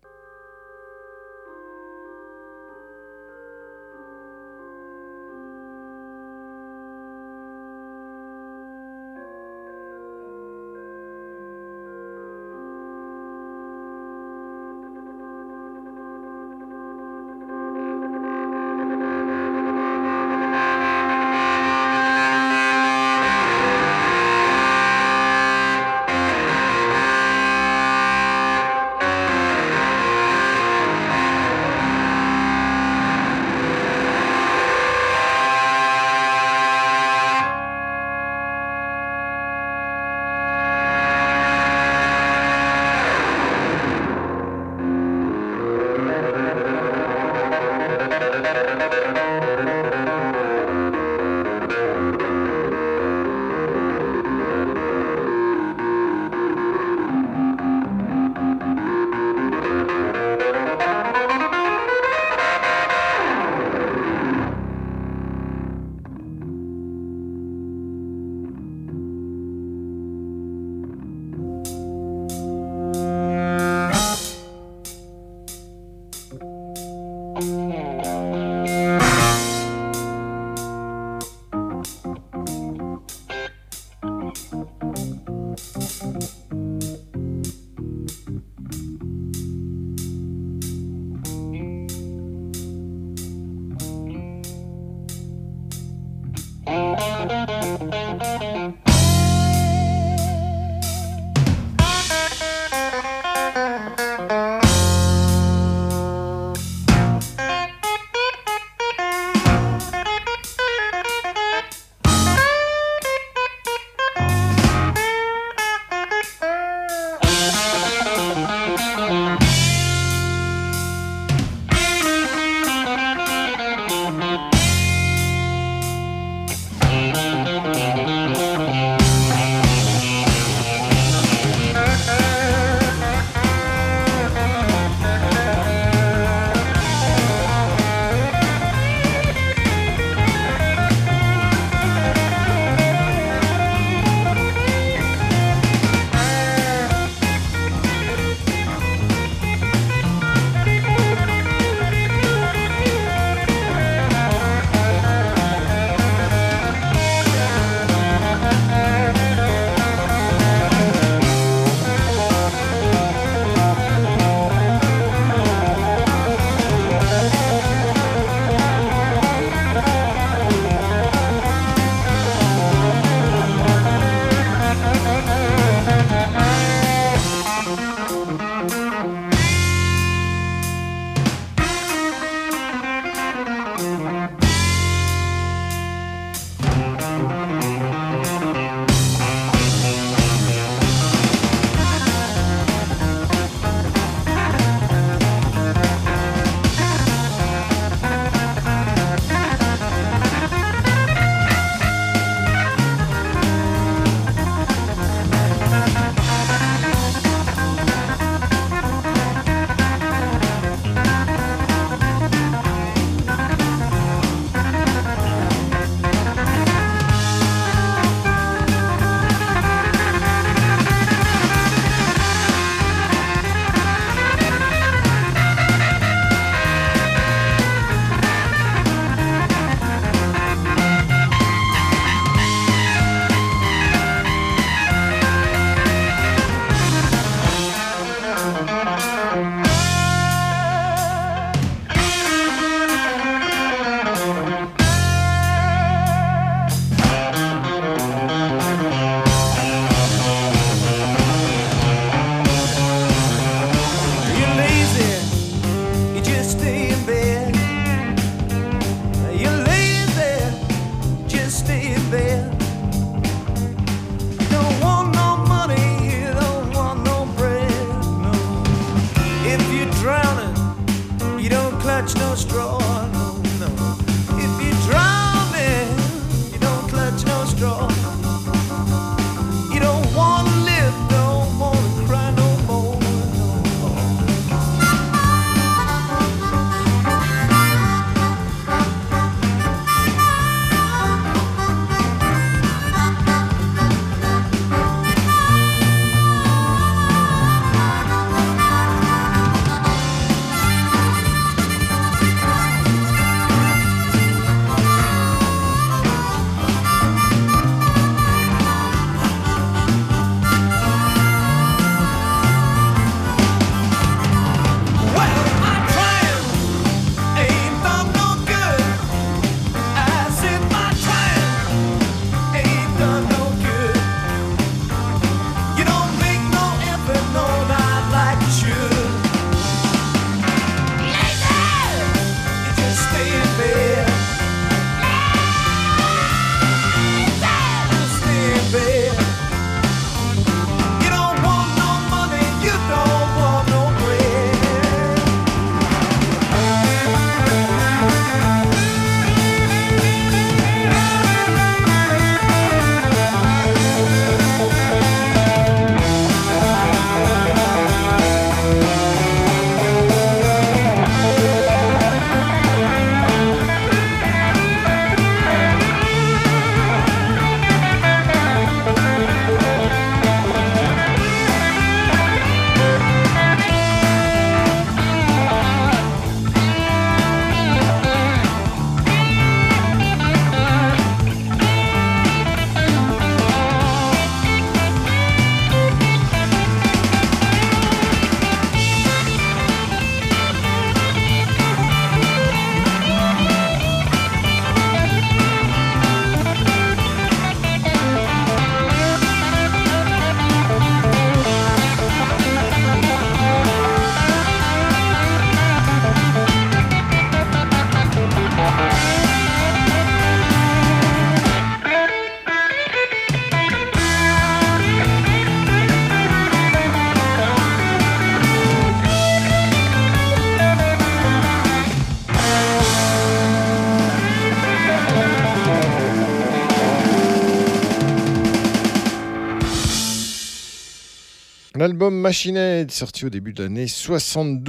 L'album Machine Head, sorti au début de l'année 72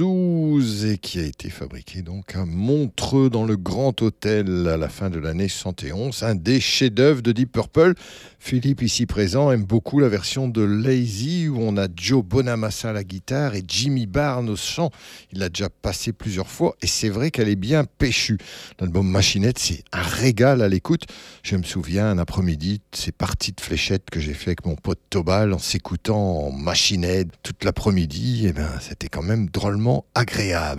qui a été fabriqué donc à Montreux dans le Grand Hôtel à la fin de l'année 71, un des chefs-d'œuvre de Deep Purple. Philippe, ici présent, aime beaucoup la version de Lazy où on a Joe Bonamassa à la guitare et Jimmy Barnes au chant. Il l'a déjà passé plusieurs fois et c'est vrai qu'elle est bien péchue. L'album Machinette, c'est un régal à l'écoute. Je me souviens un après-midi, ces parties de fléchettes que j'ai fait avec mon pote Tobal en s'écoutant en Machinette toute l'après-midi. Et ben, c'était quand même drôlement agréable.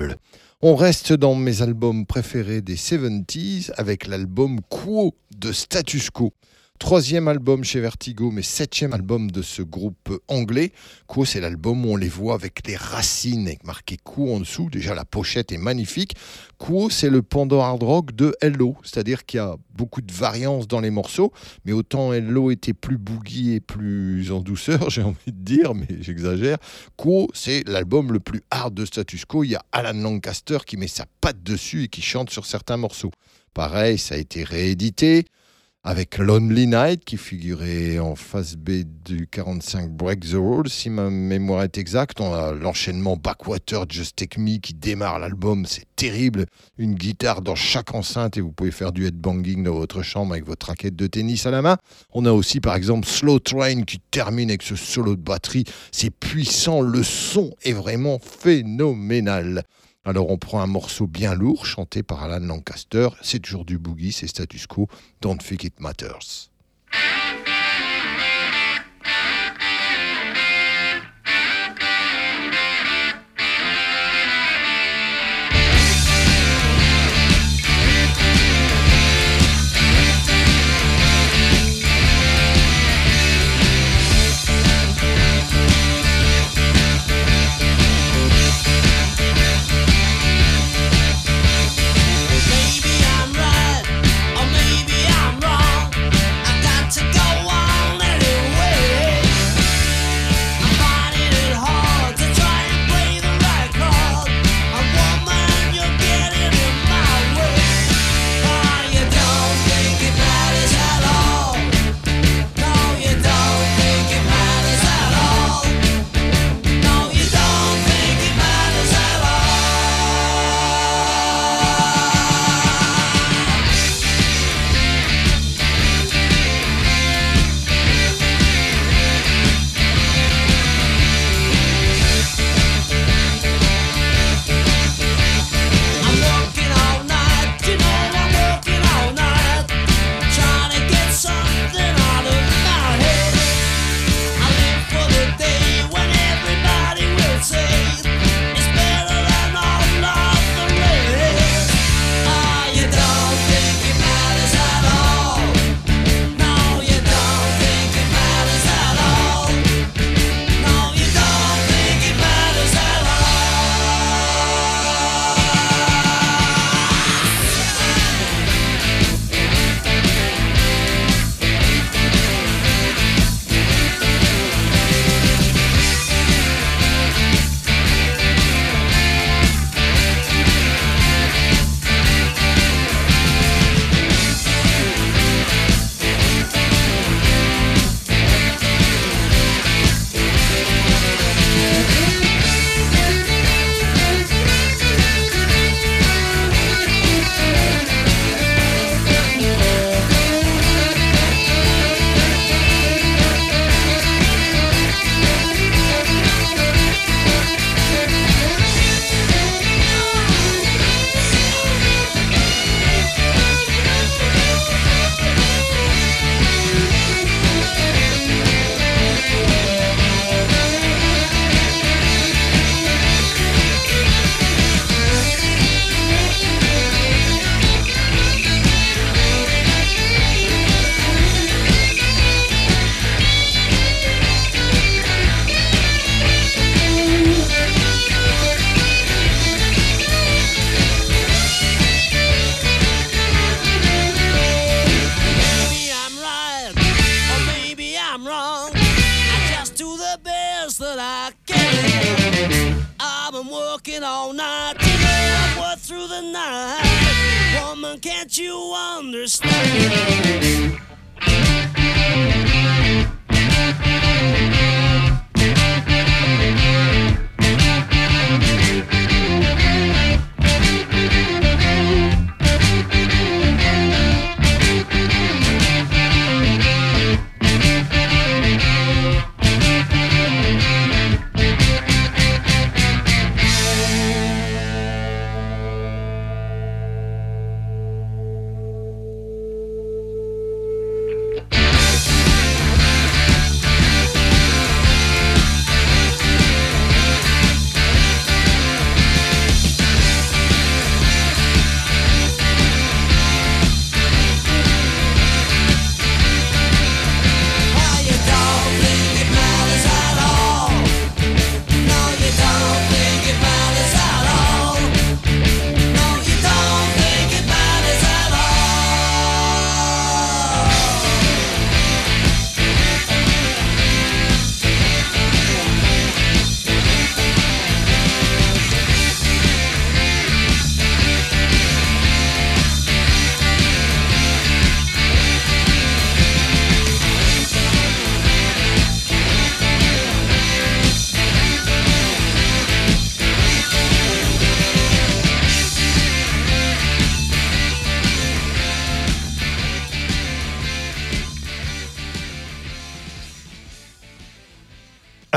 On reste dans mes albums préférés des 70s avec l'album Quo de Status Quo. Troisième album chez Vertigo, mais septième album de ce groupe anglais. Quo, c'est l'album où on les voit avec les racines, avec marqué Quo en dessous. Déjà, la pochette est magnifique. Quo, c'est le pendant hard rock de Hello, c'est-à-dire qu'il y a beaucoup de variances dans les morceaux, mais autant Hello était plus boogie et plus en douceur, j'ai envie de dire, mais j'exagère. Quo, c'est l'album le plus hard de Status Quo. Il y a Alan Lancaster qui met sa patte dessus et qui chante sur certains morceaux. Pareil, ça a été réédité avec Lonely Night qui figurait en face B du 45 Break the Rules, si ma mémoire est exacte. On a l'enchaînement Backwater Just Take Me qui démarre l'album, c'est terrible. Une guitare dans chaque enceinte et vous pouvez faire du headbanging dans votre chambre avec votre raquette de tennis à la main. On a aussi par exemple Slow Train qui termine avec ce solo de batterie. C'est puissant, le son est vraiment phénoménal. Alors on prend un morceau bien lourd chanté par Alan Lancaster, c'est toujours du boogie, c'est status quo, Don't Think It Matters.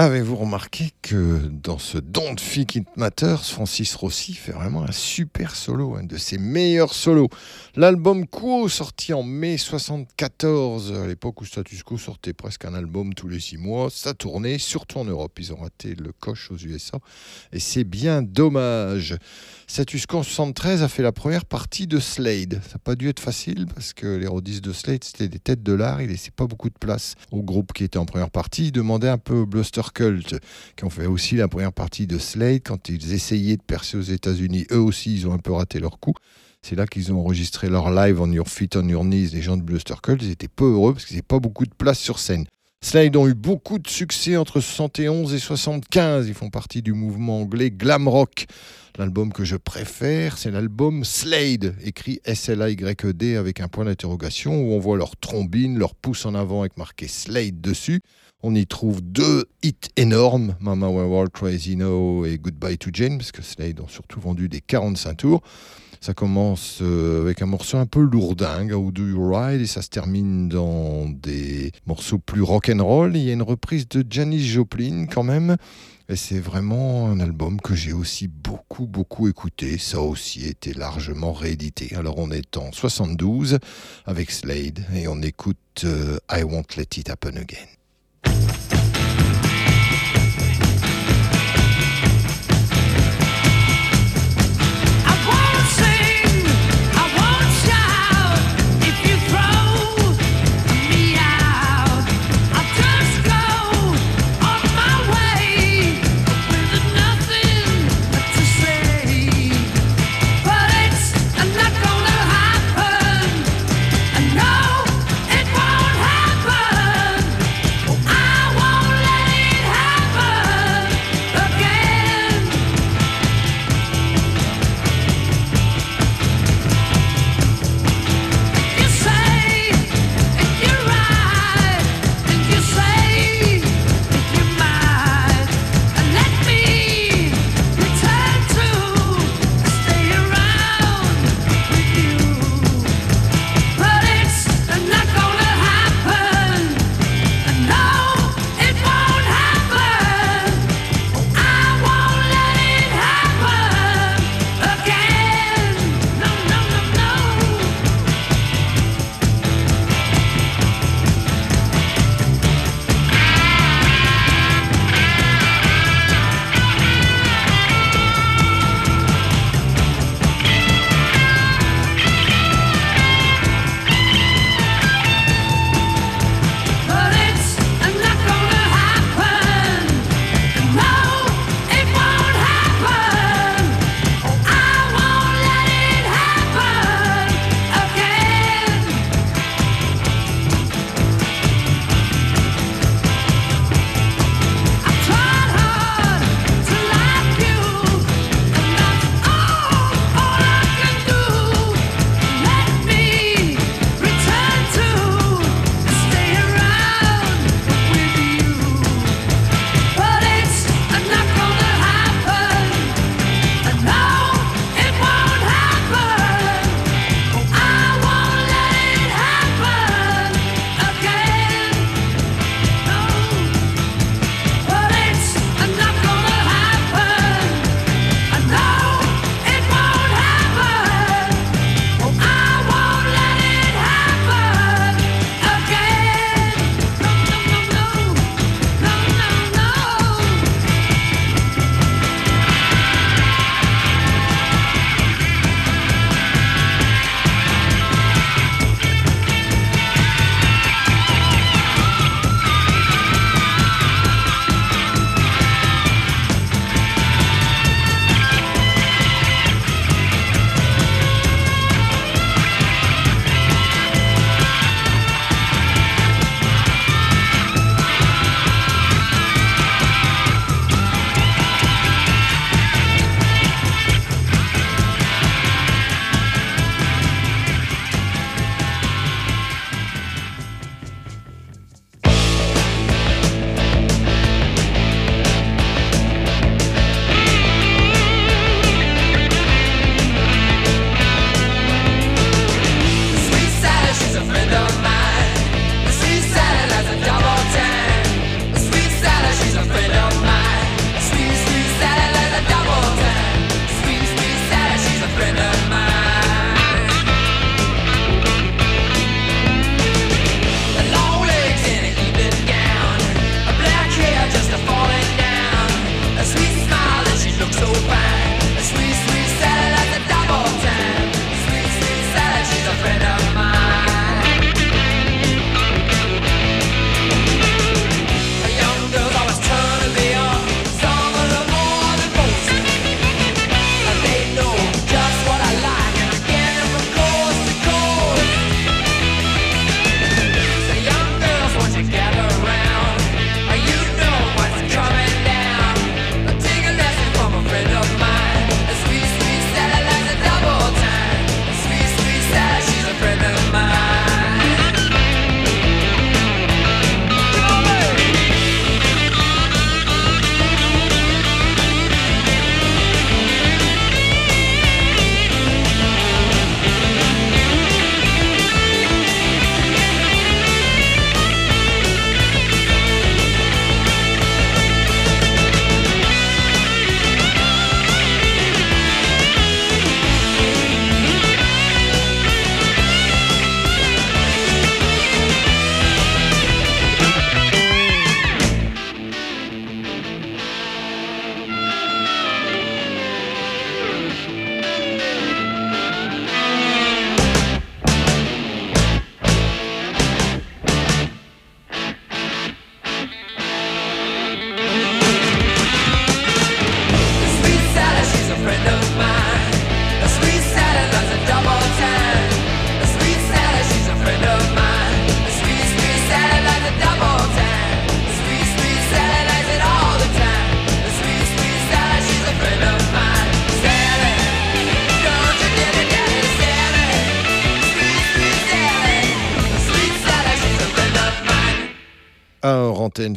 Avez-vous remarqué dans ce Don't Think It Matters, Francis Rossi fait vraiment un super solo, un de ses meilleurs solos. L'album Quo, sorti en mai 74, à l'époque où Status Quo sortait presque un album tous les six mois, ça tournait surtout en Europe. Ils ont raté le coche aux USA et c'est bien dommage. Status Quo en 73 a fait la première partie de Slade. Ça n'a pas dû être facile parce que les rodistes de Slade, c'était des têtes de l'art. Il laissait pas beaucoup de place au groupe qui était en première partie. Il demandait un peu Bluster Cult, qui ont fait aussi la première partie de Slade. Quand ils essayaient de percer aux États-Unis, eux aussi, ils ont un peu raté leur coup. C'est là qu'ils ont enregistré leur live On Your Feet, On Your Knees. Les gens de Bluster Cult, ils étaient peu heureux parce qu'ils n'avaient pas beaucoup de place sur scène. Slade ont eu beaucoup de succès entre 71 et 75. Ils font partie du mouvement anglais glam rock. L'album que je préfère, c'est l'album Slade, écrit S-L-A-Y-E-D avec un point d'interrogation, où on voit leur trombine, leur pouce en avant avec marqué Slade dessus. On y trouve deux hits énormes, Mama We're All Crazy Now et Goodbye to Jane, parce que Slade ont surtout vendu des 45 tours. Ça commence euh, avec un morceau un peu lourdingue, How Do You Ride, et ça se termine dans des morceaux plus rock'n'roll. Il y a une reprise de Janis Joplin quand même. Et c'est vraiment un album que j'ai aussi beaucoup, beaucoup écouté. Ça a aussi été largement réédité. Alors on est en 72 avec Slade et on écoute euh, I Won't Let It Happen Again.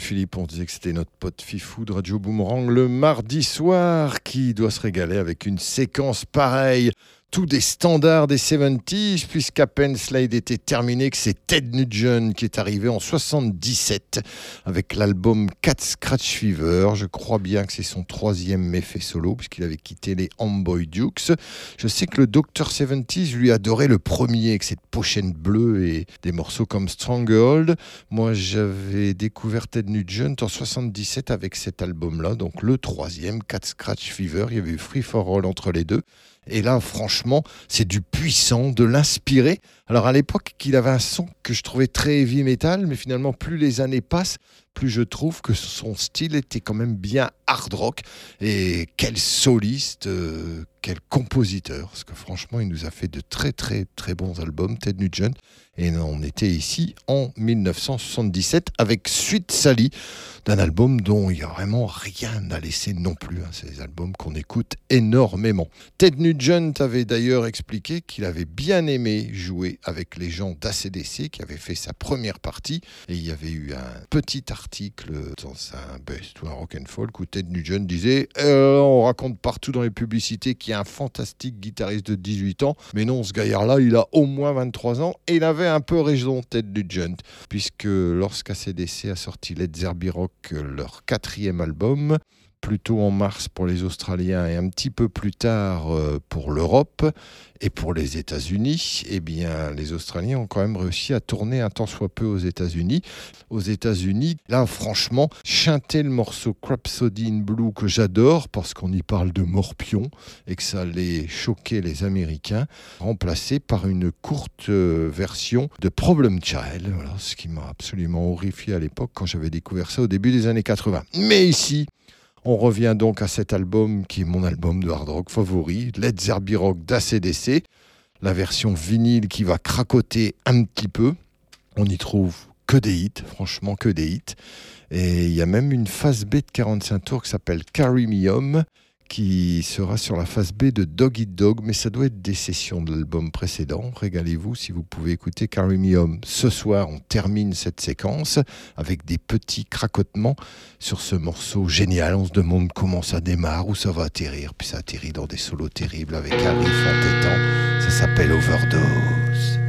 Philippe, on disait que c'était notre pote Fifou de Radio Boomerang le mardi soir qui doit se régaler avec une séquence pareille des standards des 70s, puisqu'à peine Slade était terminé, que c'est Ted Nugent qui est arrivé en 77 avec l'album Cat Scratch Fever. Je crois bien que c'est son troisième méfait solo, puisqu'il avait quitté les Homeboy Dukes. Je sais que le Dr. 70s lui adorait le premier, avec cette pochette bleue et des morceaux comme Stronghold. Moi, j'avais découvert Ted Nugent en 77 avec cet album-là, donc le troisième, Cat Scratch Fever. Il y avait eu Free for All entre les deux. Et là, franchement, c'est du puissant, de l'inspirer. Alors à l'époque, qu'il avait un son que je trouvais très heavy metal, mais finalement, plus les années passent, plus je trouve que son style était quand même bien hard rock. Et quel soliste, euh, quel compositeur. Parce que franchement, il nous a fait de très très très bons albums, Ted Nugent. Et on était ici en 1977 avec Suite Sally, d'un album dont il n'y a vraiment rien à laisser non plus. Hein. C'est des albums qu'on écoute énormément. Ted Nugent avait d'ailleurs expliqué qu'il avait bien aimé jouer avec les gens d'ACDC qui avaient fait sa première partie. Et il y avait eu un petit article dans un Best ou un Rock and Folk où Ted Nugent disait euh, On raconte partout dans les publicités qu'il y a un fantastique guitariste de 18 ans. Mais non, ce gaillard-là, il a au moins 23 ans et il avait un peu raison, Ted Nugent, puisque lorsqu'ACDC a sorti Led Zeppelin Rock, leur quatrième album, plutôt en mars pour les Australiens et un petit peu plus tard euh, pour l'Europe et pour les États-Unis, eh bien, les Australiens ont quand même réussi à tourner un tant soit peu aux États-Unis. Aux États-Unis, là, franchement, chanter le morceau Crapsody in Blue que j'adore parce qu'on y parle de morpion et que ça allait choquer les Américains, remplacé par une courte euh, version de Problem Child, ce qui m'a absolument horrifié à l'époque quand j'avais découvert ça au début des années 80. Mais ici, on revient donc à cet album qui est mon album de hard rock favori, Led Zeppelin Rock d'ACDC, la version vinyle qui va cracoter un petit peu. On y trouve que des hits, franchement que des hits. Et il y a même une phase B de 45 tours qui s'appelle Carry Me Home, qui sera sur la phase B de Dog Eat Dog, mais ça doit être des sessions de l'album précédent. Régalez-vous si vous pouvez écouter Carry Me Home. Ce soir, on termine cette séquence avec des petits cracotements sur ce morceau génial. On se demande comment ça démarre, où ça va atterrir, puis ça atterrit dans des solos terribles avec un riff entêtant. Ça s'appelle Overdose.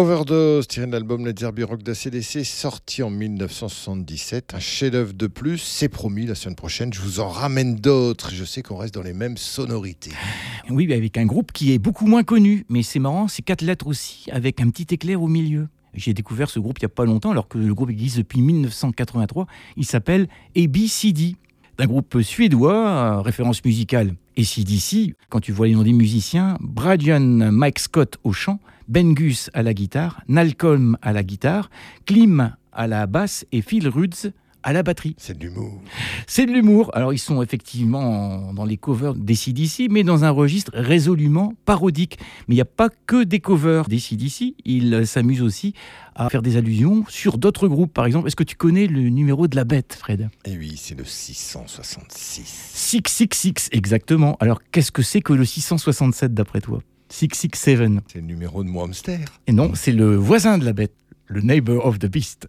Overdose, tiré de l'album Let's Derby Rock d'ACDC, sorti en 1977. Un chef-d'œuvre de plus, c'est promis, la semaine prochaine, je vous en ramène d'autres. Je sais qu'on reste dans les mêmes sonorités. Oui, mais avec un groupe qui est beaucoup moins connu, mais c'est marrant, c'est quatre lettres aussi, avec un petit éclair au milieu. J'ai découvert ce groupe il n'y a pas longtemps, alors que le groupe existe depuis 1983. Il s'appelle ABCD. Un groupe suédois, euh, référence musicale ACDC. Quand tu vois les noms des musiciens, Brian Mike Scott au chant, Ben Gus à la guitare, Nalcolm à la guitare, Klim à la basse et Phil Rudz à la batterie. C'est de l'humour. C'est de l'humour. Alors ils sont effectivement dans les covers d'ACDC, mais dans un registre résolument parodique. Mais il n'y a pas que des covers d'ACDC, ils s'amusent aussi à faire des allusions sur d'autres groupes. Par exemple, est-ce que tu connais le numéro de la bête, Fred? Et oui, c'est le 666. 666, exactement. Alors qu'est-ce que c'est que le 667 d'après toi? 667. C'est le numéro de mon hamster. Et non, c'est le voisin de la bête, le neighbor of the beast.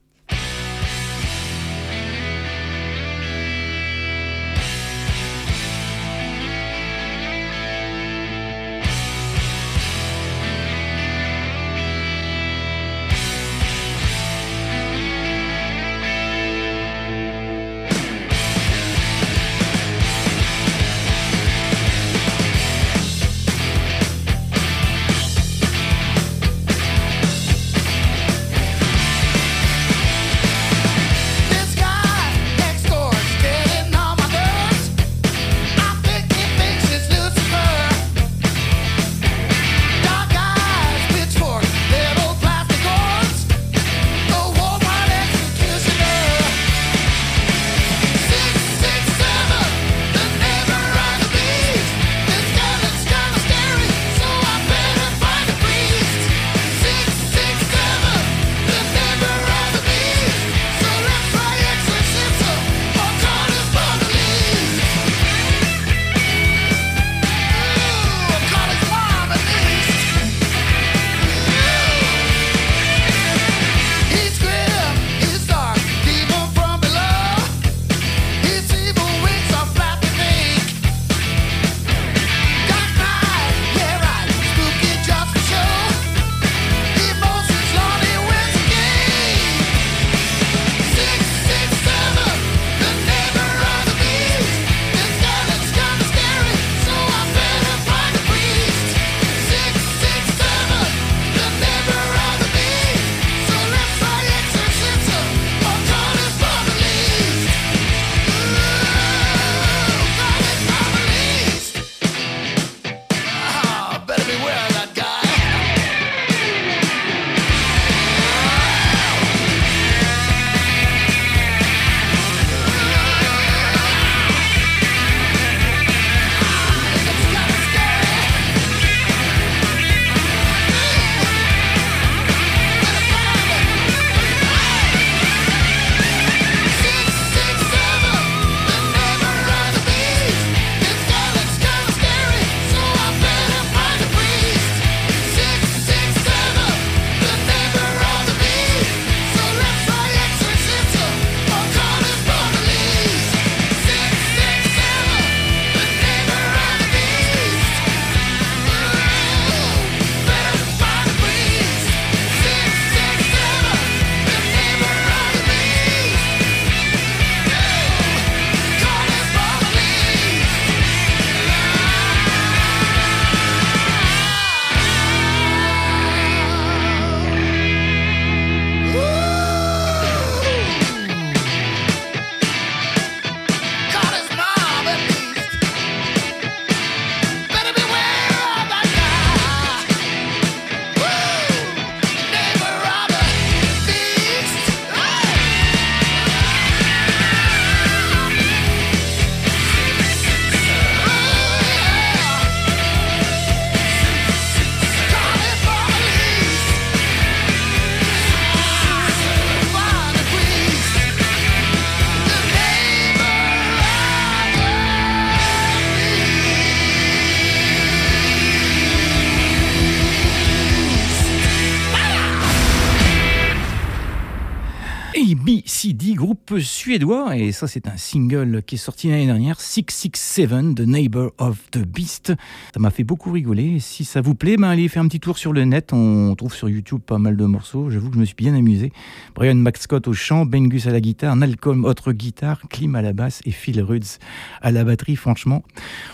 Groupe suédois, et ça c'est un single qui est sorti l'année dernière, 667, The Neighbor of the Beast. Ça m'a fait beaucoup rigoler. Si ça vous plaît, ben allez faire un petit tour sur le net. On trouve sur YouTube pas mal de morceaux. J'avoue que je me suis bien amusé. Brian McScott au chant, Bengus à la guitare, Malcolm autre guitare, Klim à la basse et Phil Rudds à la batterie. Franchement,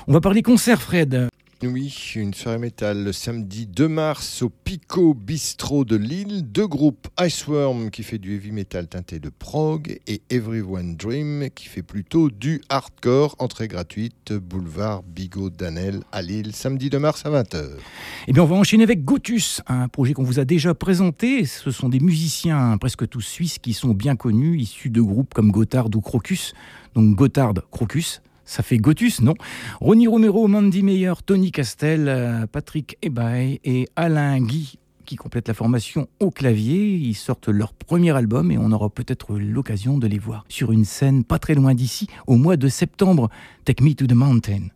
on va parler concert, Fred. Oui, une soirée métal le samedi 2 mars au Pico Bistro de Lille. Deux groupes, Iceworm qui fait du heavy metal teinté de prog et Everyone Dream qui fait plutôt du hardcore. Entrée gratuite, boulevard Bigot Danel à Lille, samedi 2 mars à 20h. Eh bien, on va enchaîner avec Gotus, un projet qu'on vous a déjà présenté. Ce sont des musiciens presque tous suisses qui sont bien connus, issus de groupes comme Gotthard ou Crocus. Donc Gotthard, Crocus, ça fait Gotus, non Ronnie Romero, Mandy Meyer, Tony Castel, euh, Patrick Ebay et Alain Guy qui complètent la formation au clavier. Ils sortent leur premier album et on aura peut-être l'occasion de les voir sur une scène pas très loin d'ici au mois de septembre. Take Me to the Mountain.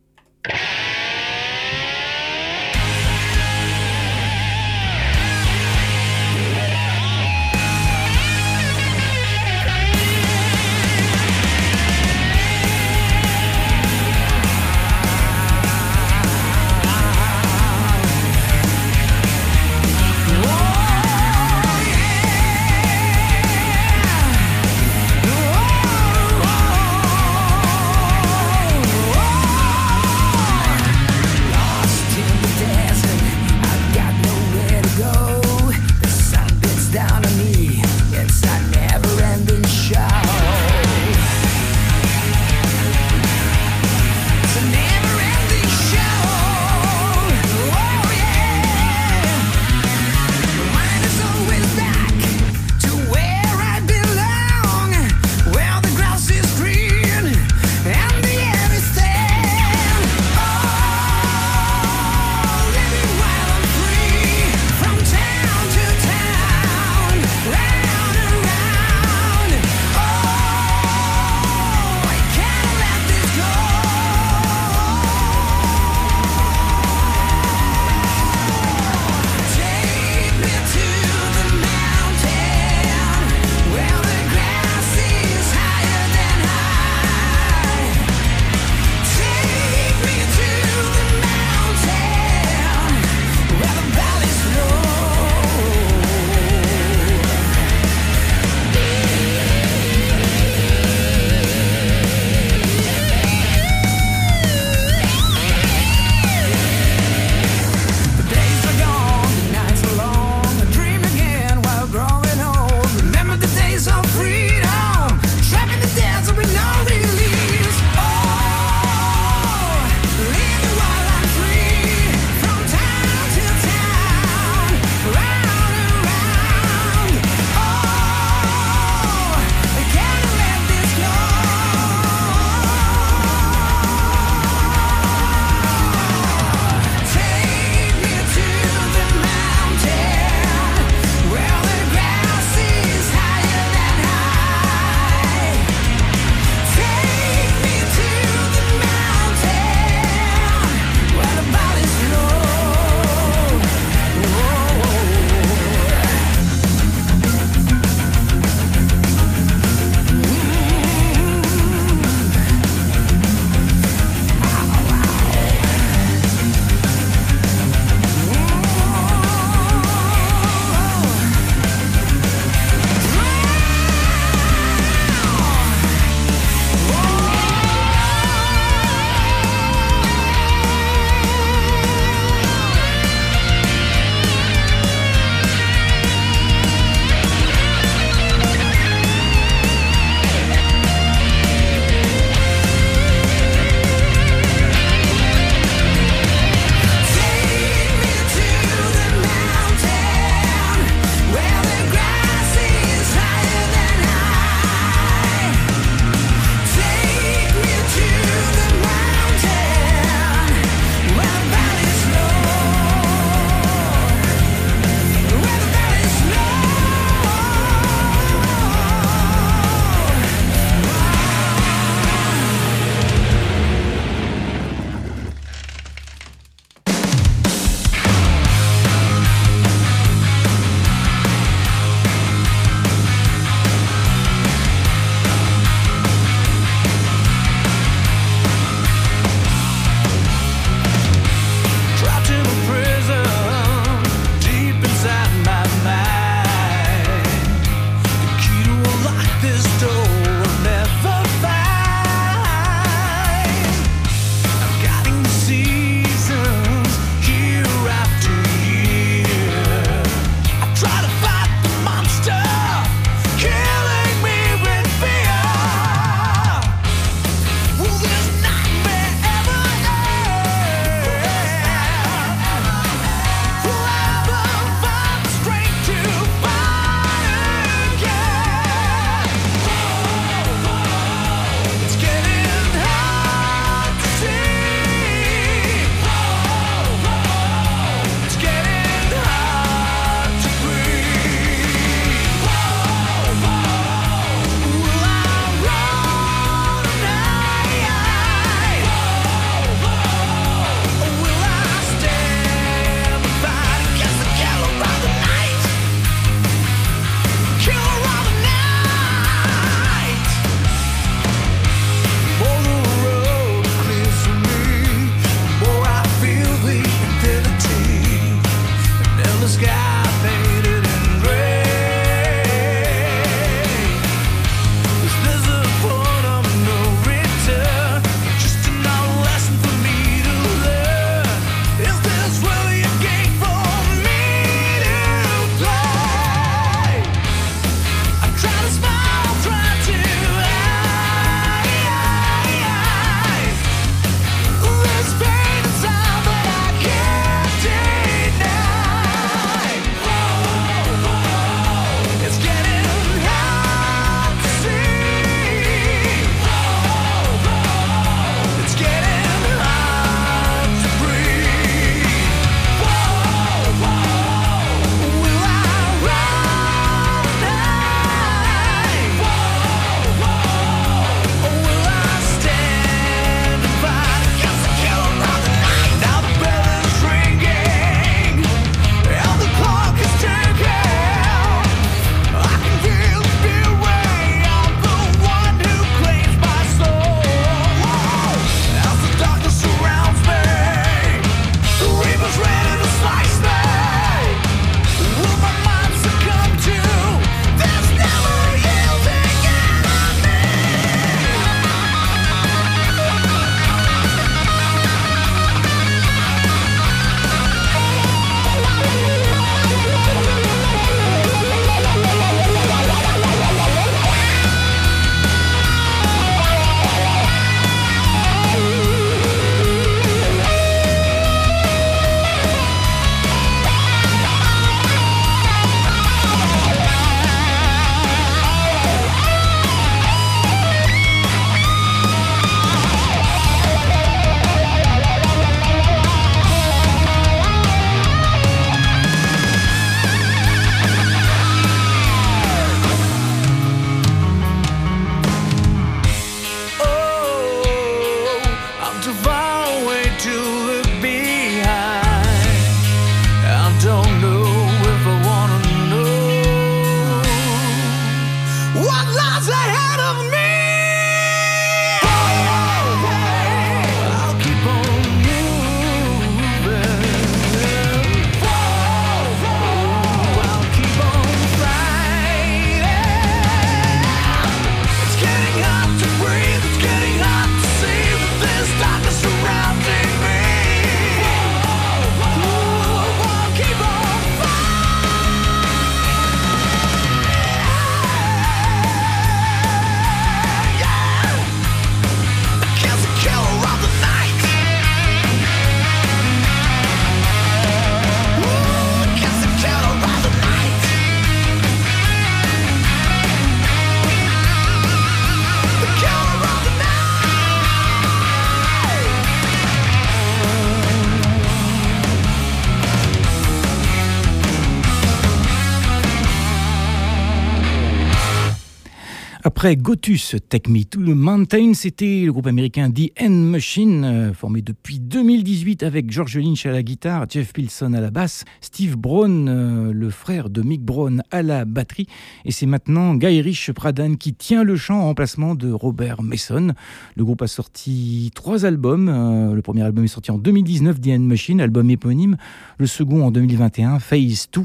Après Gotus, Take Me to the Mountain, c'était le groupe américain The End Machine, euh, formé depuis 2018 avec George Lynch à la guitare, Jeff Pilson à la basse, Steve Brown, euh, le frère de Mick Brown, à la batterie. Et c'est maintenant Guy Rich Pradhan qui tient le chant en remplacement de Robert Mason. Le groupe a sorti trois albums. Euh, le premier album est sorti en 2019, The End Machine, album éponyme. Le second en 2021, Phase 2.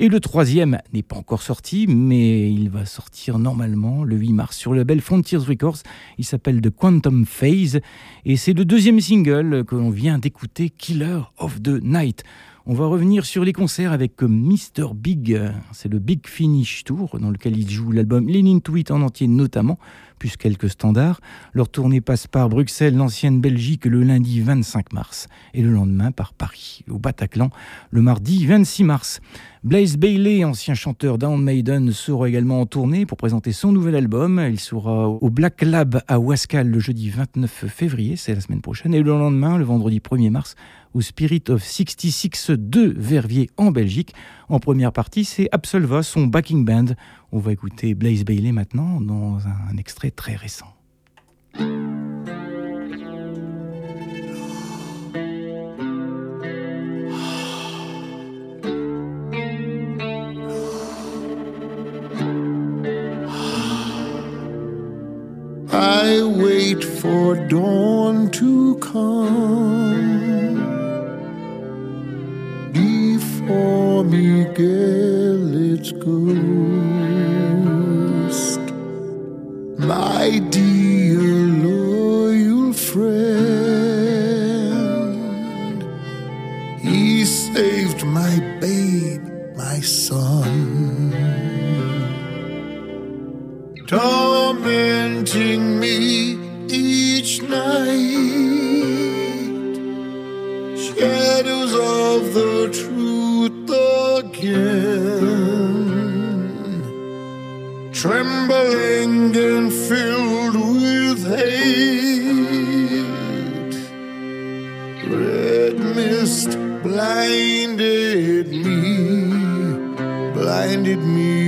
Et le troisième n'est pas encore sorti, mais il va sortir normalement le 8 mars sur le label Frontiers Records. Il s'appelle The Quantum Phase et c'est le deuxième single que l'on vient d'écouter, Killer of the Night. On va revenir sur les concerts avec Mr. Big. C'est le Big Finish Tour dans lequel il joue l'album Lean to It en entier notamment, plus quelques standards. Leur tournée passe par Bruxelles, l'ancienne Belgique, le lundi 25 mars et le lendemain par Paris, au Bataclan, le mardi 26 mars. Blaze Bailey, ancien chanteur d'Iron Maiden, sera également en tournée pour présenter son nouvel album. Il sera au Black Lab à Wascal le jeudi 29 février, c'est la semaine prochaine, et le lendemain, le vendredi 1er mars, au Spirit of 66 de Verviers en Belgique. En première partie, c'est Absolva, son backing band. On va écouter Blaze Bailey maintenant dans un extrait très récent. I wait for dawn to come its ghost, my dear loyal friend. He saved my babe, my son tormenting me each night. Shadows of the truth again, trembling and filled with hate. Red mist blinded me, blinded me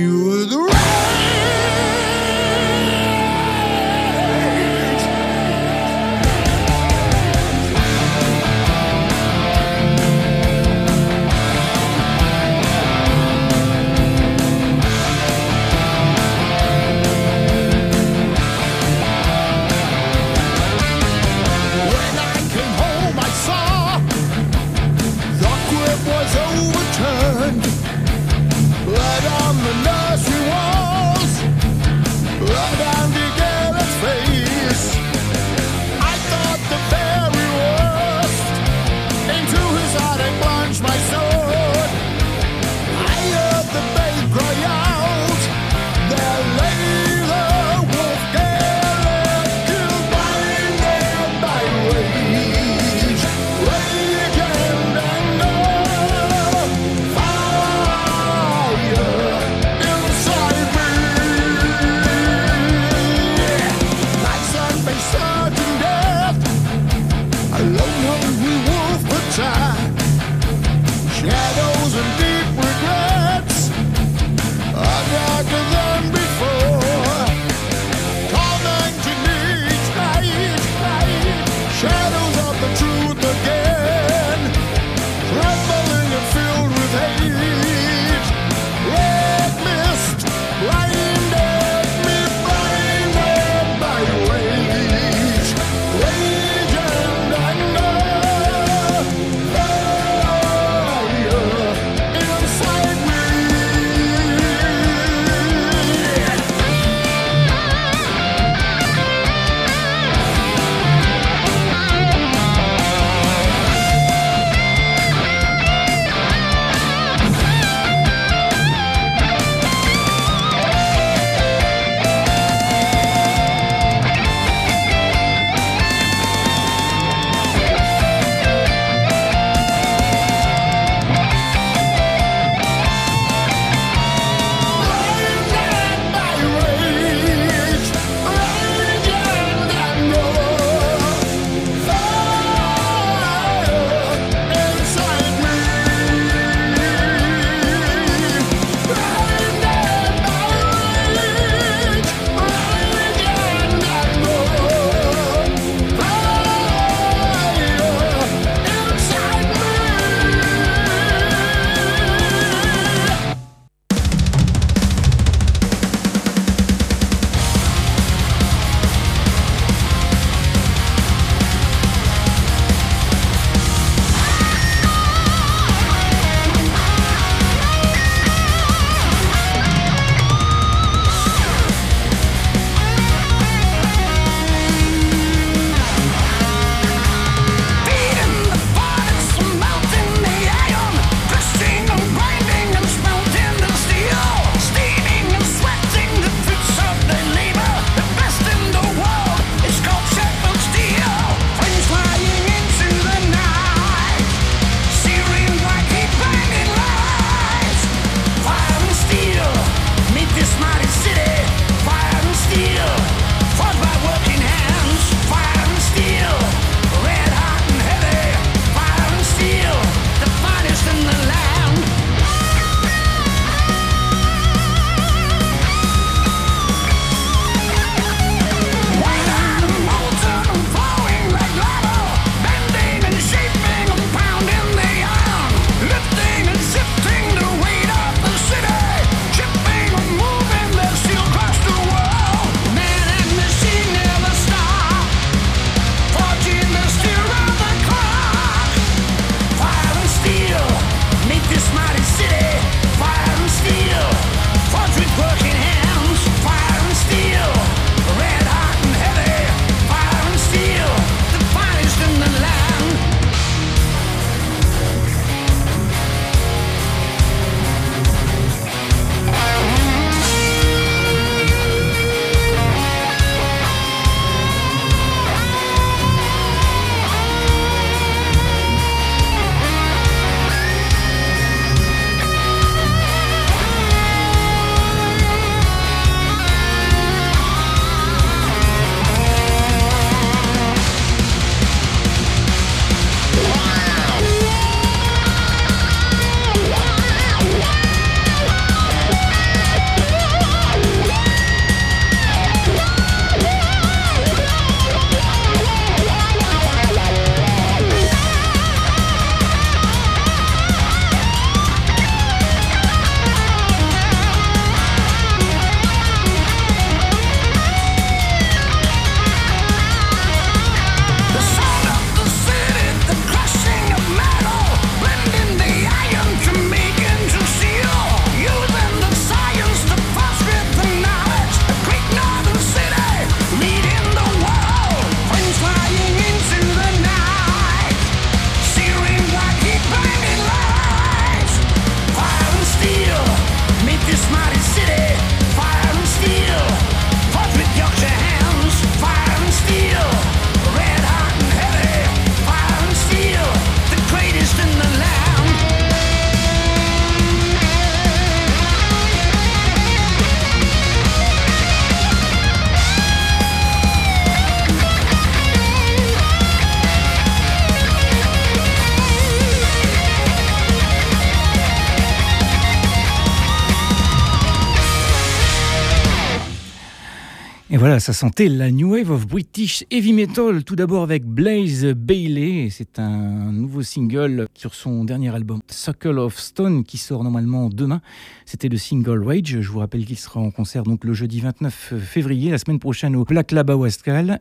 ça sentait la New Wave of British Heavy Metal, tout d'abord avec Blaze Bailey. C'est un nouveau single sur son dernier album, Circle of Stone, qui sort normalement demain. C'était le single Rage. Je vous rappelle qu'il sera en concert donc le jeudi 29 février, la semaine prochaine au Black Lab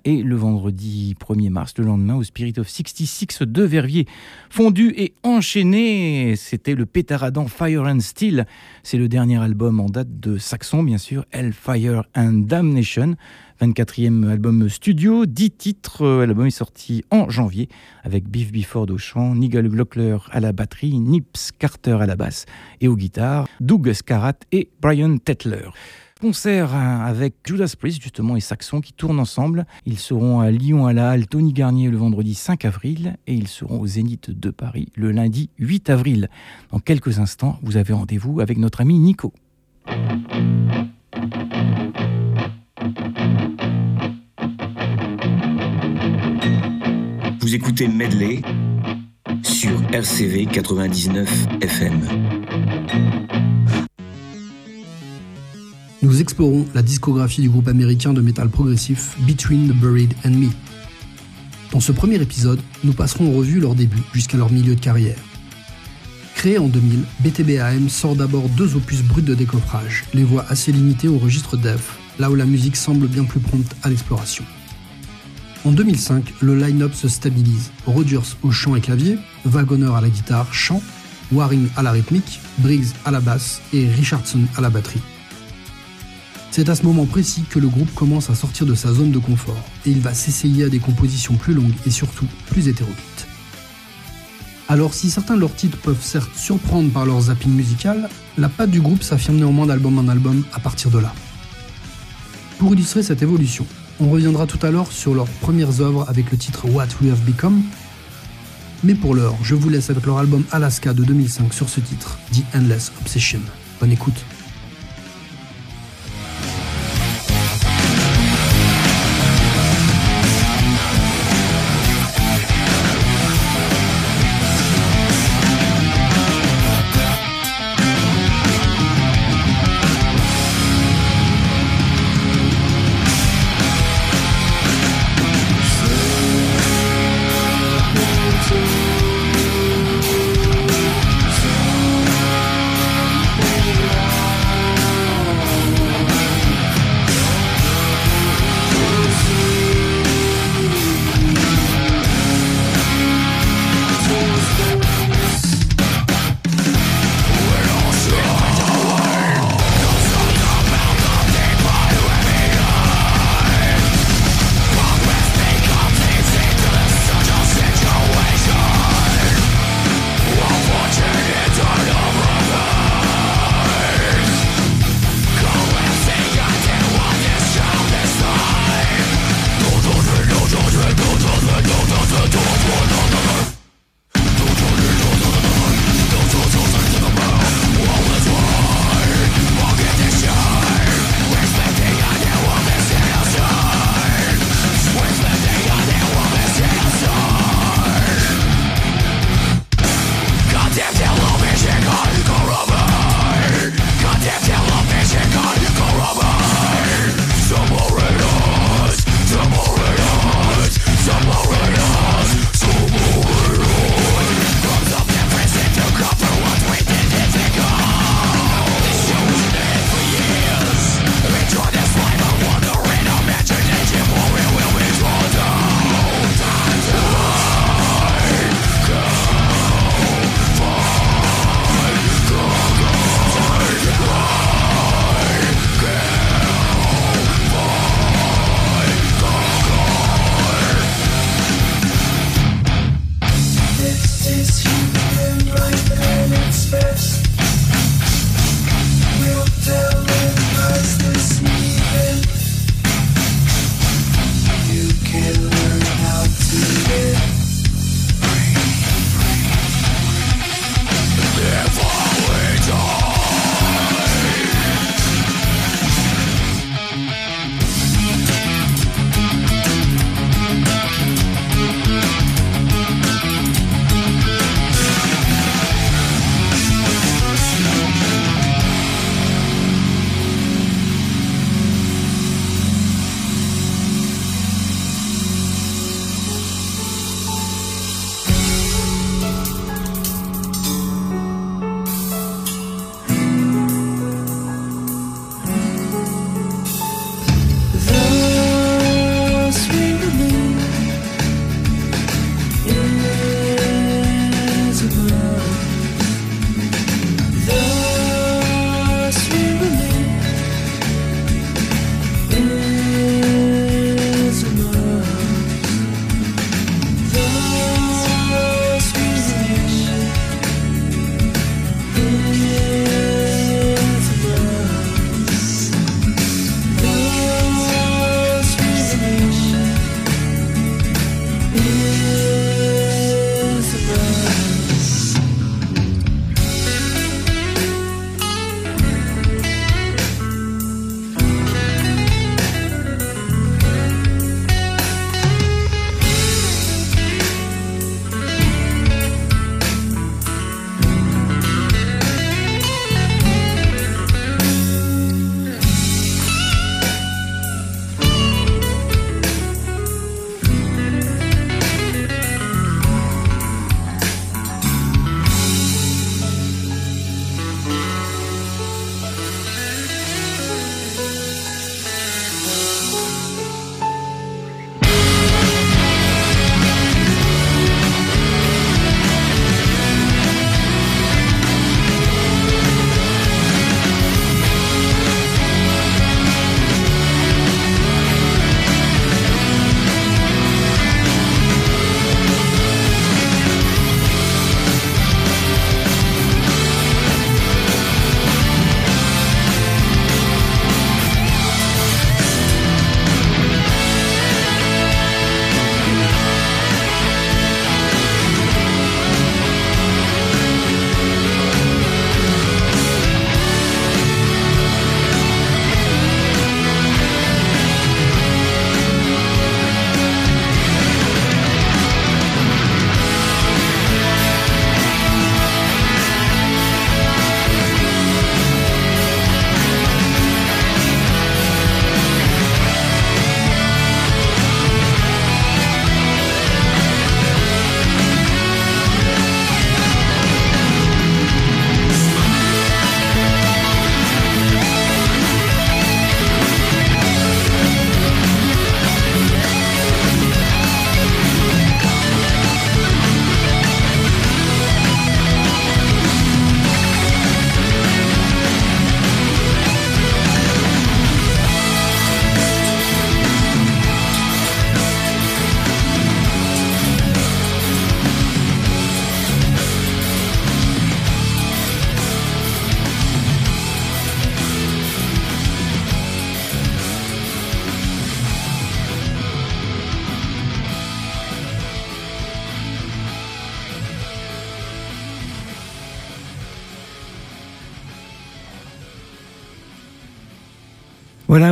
et le vendredi 1er mars, le lendemain au Spirit of 66 de Verviers. Fondu et enchaîné, c'était le pétaradant Fire and Steel. C'est le dernier album en date de Saxon, bien sûr, Hellfire and Damnation. 24e album studio, 10 titres. L'album est sorti en janvier avec Biff Bifford au chant, Nigel Glockler à la batterie, Nips Carter à la basse et aux guitares, Doug Scarratt et Brian Tetler. Concert hein, avec Judas Priest justement et Saxon qui tournent ensemble. Ils seront à Lyon à la Halle Tony Garnier le vendredi 5 avril et ils seront au Zénith de Paris le lundi 8 avril. Dans quelques instants, vous avez rendez-vous avec notre ami Nico. Vous écoutez Medley sur RCV 99 FM. Nous explorons la discographie du groupe américain de métal progressif Between the Buried and Me. Dans ce premier épisode, nous passerons en revue leur début jusqu'à leur milieu de carrière. Créé en 2000, BTBAM sort d'abord deux opus bruts de décoffrage, les voix assez limitées au registre Def, là où la musique semble bien plus prompte à l'exploration. En 2005, le line-up se stabilise. Rogers au chant et clavier, Wagoner à la guitare, chant, Waring à la rythmique, Briggs à la basse et Richardson à la batterie. C'est à ce moment précis que le groupe commence à sortir de sa zone de confort et il va s'essayer à des compositions plus longues et surtout plus hétéroclites. Alors si certains de leurs titres peuvent certes surprendre par leur zapping musical, la patte du groupe s'affirme néanmoins d'album en album à partir de là. Pour illustrer cette évolution, on reviendra tout à l'heure sur leurs premières œuvres avec le titre What We Have Become. Mais pour l'heure, je vous laisse avec leur album Alaska de 2005 sur ce titre, The Endless Obsession. Bonne écoute.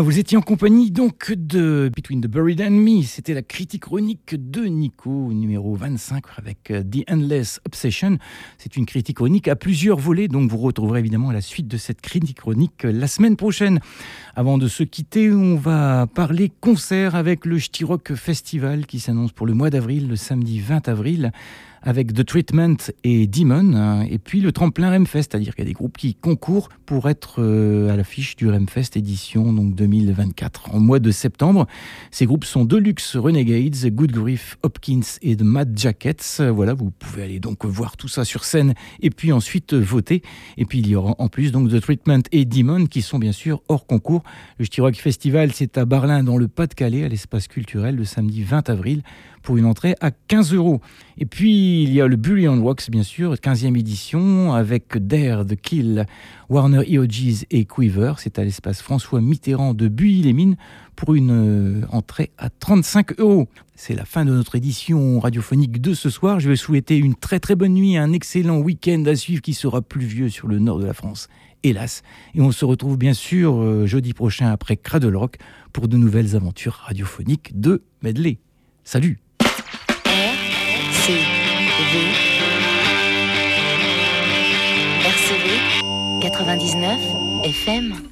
Vous étiez en compagnie donc de Between the Buried and Me. C'était la critique chronique de Nico, numéro 25, avec euh, The Endless Obsession. C'est une critique chronique à plusieurs volets, donc vous retrouverez évidemment la suite de cette critique chronique euh, la semaine prochaine. Avant de se quitter, on va parler concert avec le Rock Festival qui s'annonce pour le mois d'avril, le samedi 20 avril avec The Treatment et Demon, hein, et puis le tremplin Remfest, c'est-à-dire qu'il y a des groupes qui concourent pour être euh, à l'affiche du Remfest édition donc 2024. En mois de septembre, ces groupes sont Deluxe Renegades, Good Grief, Hopkins et The Mad Jackets. Voilà, vous pouvez aller donc voir tout ça sur scène et puis ensuite voter. Et puis il y aura en plus donc The Treatment et Demon qui sont bien sûr hors concours. Le Rock Festival, c'est à Barlin dans le Pas-de-Calais, à l'espace culturel, le samedi 20 avril pour une entrée à 15 euros. Et puis il y a le Bullion Wax, bien sûr, 15e édition, avec Dare, The Kill, Warner EOGs et Quiver. C'est à l'espace François Mitterrand de Builly-les-Mines pour une euh, entrée à 35 euros. C'est la fin de notre édition radiophonique de ce soir. Je vais souhaiter une très très bonne nuit, un excellent week-end à suivre qui sera pluvieux sur le nord de la France, hélas. Et on se retrouve bien sûr euh, jeudi prochain après Cradle Rock pour de nouvelles aventures radiophoniques de Medley. Salut RCV RCV 99 FM